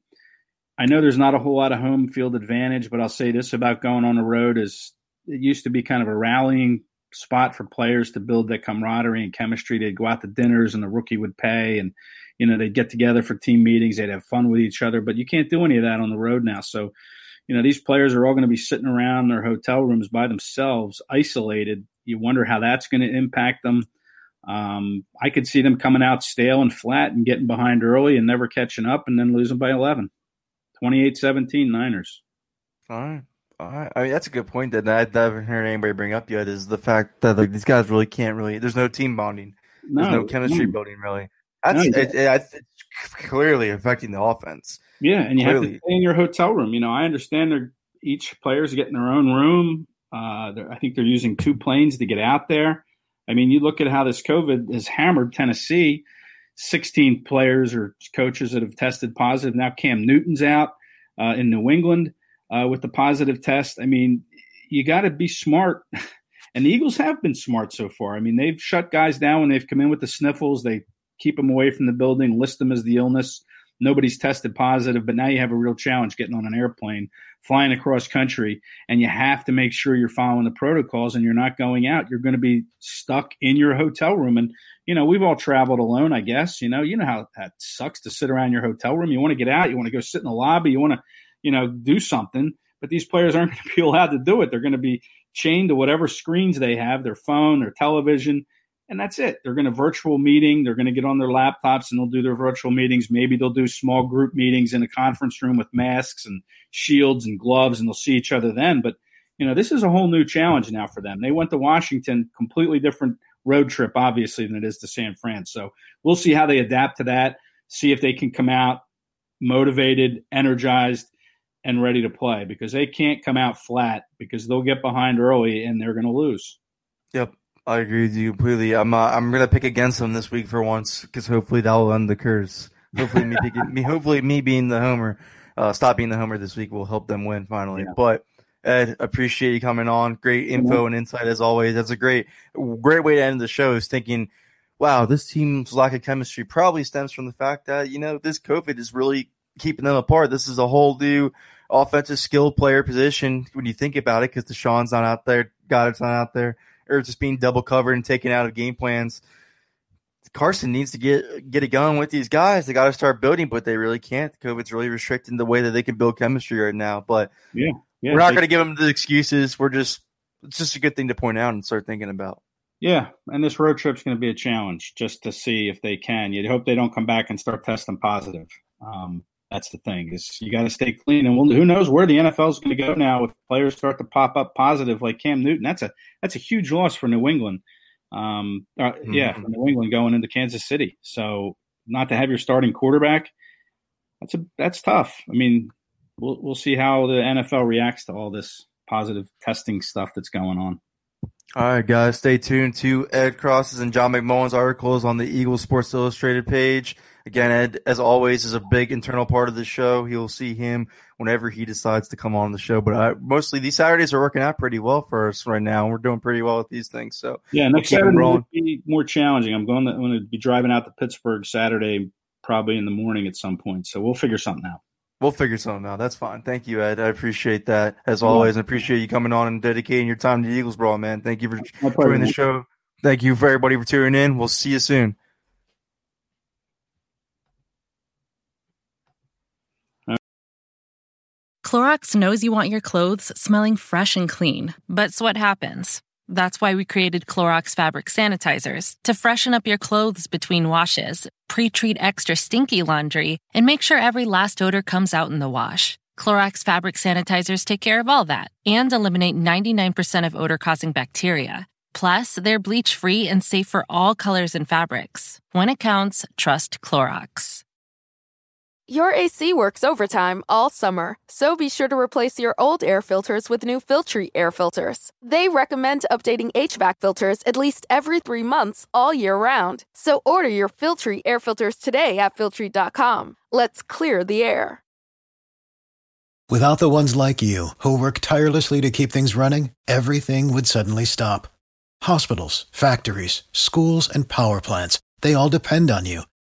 I know there's not a whole lot of home field advantage, but I'll say this about going on the road is it used to be kind of a rallying spot for players to build that camaraderie and chemistry. They'd go out to dinners and the rookie would pay and you know, they'd get together for team meetings, they'd have fun with each other, but you can't do any of that on the road now. So you know, these players are all going to be sitting around their hotel rooms by themselves, isolated. You wonder how that's going to impact them. Um, I could see them coming out stale and flat and getting behind early and never catching up and then losing by 11. 28 17 Niners. All right. All right. I mean, that's a good point that I haven't heard anybody bring up yet is the fact that like these guys really can't really, there's no team bonding. There's no, no chemistry no. building really. That's no, it, it, it's clearly affecting the offense. Yeah, and you clearly. have to stay in your hotel room. You know, I understand they're each player's getting their own room. Uh, I think they're using two planes to get out there. I mean, you look at how this COVID has hammered Tennessee. 16 players or coaches that have tested positive. Now Cam Newton's out uh, in New England uh, with the positive test. I mean, you got to be smart. And the Eagles have been smart so far. I mean, they've shut guys down when they've come in with the sniffles. They keep them away from the building, list them as the illness. Nobody's tested positive, but now you have a real challenge getting on an airplane, flying across country, and you have to make sure you're following the protocols and you're not going out. You're going to be stuck in your hotel room. And, you know, we've all traveled alone, I guess. You know, you know how that sucks to sit around your hotel room. You want to get out, you want to go sit in the lobby, you want to, you know, do something. But these players aren't going to be allowed to do it. They're going to be chained to whatever screens they have, their phone, their television, and that's it. They're going to virtual meeting. They're going to get on their laptops and they'll do their virtual meetings. Maybe they'll do small group meetings in a conference room with masks and shields and gloves, and they'll see each other then. But you know, this is a whole new challenge now for them. They went to Washington, completely different road trip, obviously, than it is to San Fran. So we'll see how they adapt to that. See if they can come out motivated, energized, and ready to play because they can't come out flat because they'll get behind early and they're going to lose. Yep. I agree with you completely. I'm uh, I'm gonna pick against them this week for once because hopefully that will end the curse. Hopefully me picking, me hopefully me being the homer, uh, stop being the homer this week will help them win finally. Yeah. But Ed, appreciate you coming on. Great info and insight as always. That's a great great way to end the show. Is thinking wow, this team's lack of chemistry probably stems from the fact that, you know, this COVID is really keeping them apart. This is a whole new offensive skill player position when you think about it, because DeSean's not out there, Goedert's not out there, or just being double covered and taken out of game plans. Carson needs to get get it going with these guys. They got to start building, but they really can't. COVID's really restricting the way that they can build chemistry right now. But yeah, yeah we're not going to give them the excuses. We're just it's just a good thing to point out and start thinking about. Yeah, and this road trip's going to be a challenge just to see if they can. You'd hope they don't come back and start testing positive. Um, that's the thing is you got to stay clean, and who knows where the NFL is going to go now if players start to pop up positive like Cam Newton. That's a that's a huge loss for New England. Um, uh, mm-hmm. yeah, for New England going into Kansas City. So not to have your starting quarterback, that's a that's tough. I mean, we'll we'll see how the NFL reacts to all this positive testing stuff that's going on. All right, guys, stay tuned to Ed Kracz's and John McMullen's articles on the Eagles Sports Illustrated page. Again, Ed, as always, is a big internal part of the show. You'll see him whenever he decides to come on the show. But I, mostly these Saturdays are working out pretty well for us right now. and We're doing pretty well with these things. So yeah, next Saturday will be more challenging. I'm going to, I'm going to be driving out to Pittsburgh Saturday, probably in the morning at some point. So we'll figure something out. We'll figure something out. That's fine. Thank you, Ed. I appreciate that as always. I appreciate you coming on and dedicating your time to the Eagles Brawl, man. Thank you for joining the show. Thank you for everybody for tuning in. We'll see you soon. Clorox knows you want your clothes smelling fresh and clean, but what happens? That's why we created Clorox fabric sanitizers to freshen up your clothes between washes, pre treat extra stinky laundry, and make sure every last odor comes out in the wash. Clorox fabric sanitizers take care of all that and eliminate 99% of odor causing bacteria. Plus, they're bleach free and safe for all colors and fabrics. When it counts, trust Clorox. Your AC works overtime all summer, so be sure to replace your old air filters with new Filtry air filters. They recommend updating HVAC filters at least every three months all year round. So order your Filtry air filters today at Filtry.com. Let's clear the air. Without the ones like you, who work tirelessly to keep things running, everything would suddenly stop. Hospitals, factories, schools, and power plants, they all depend on you.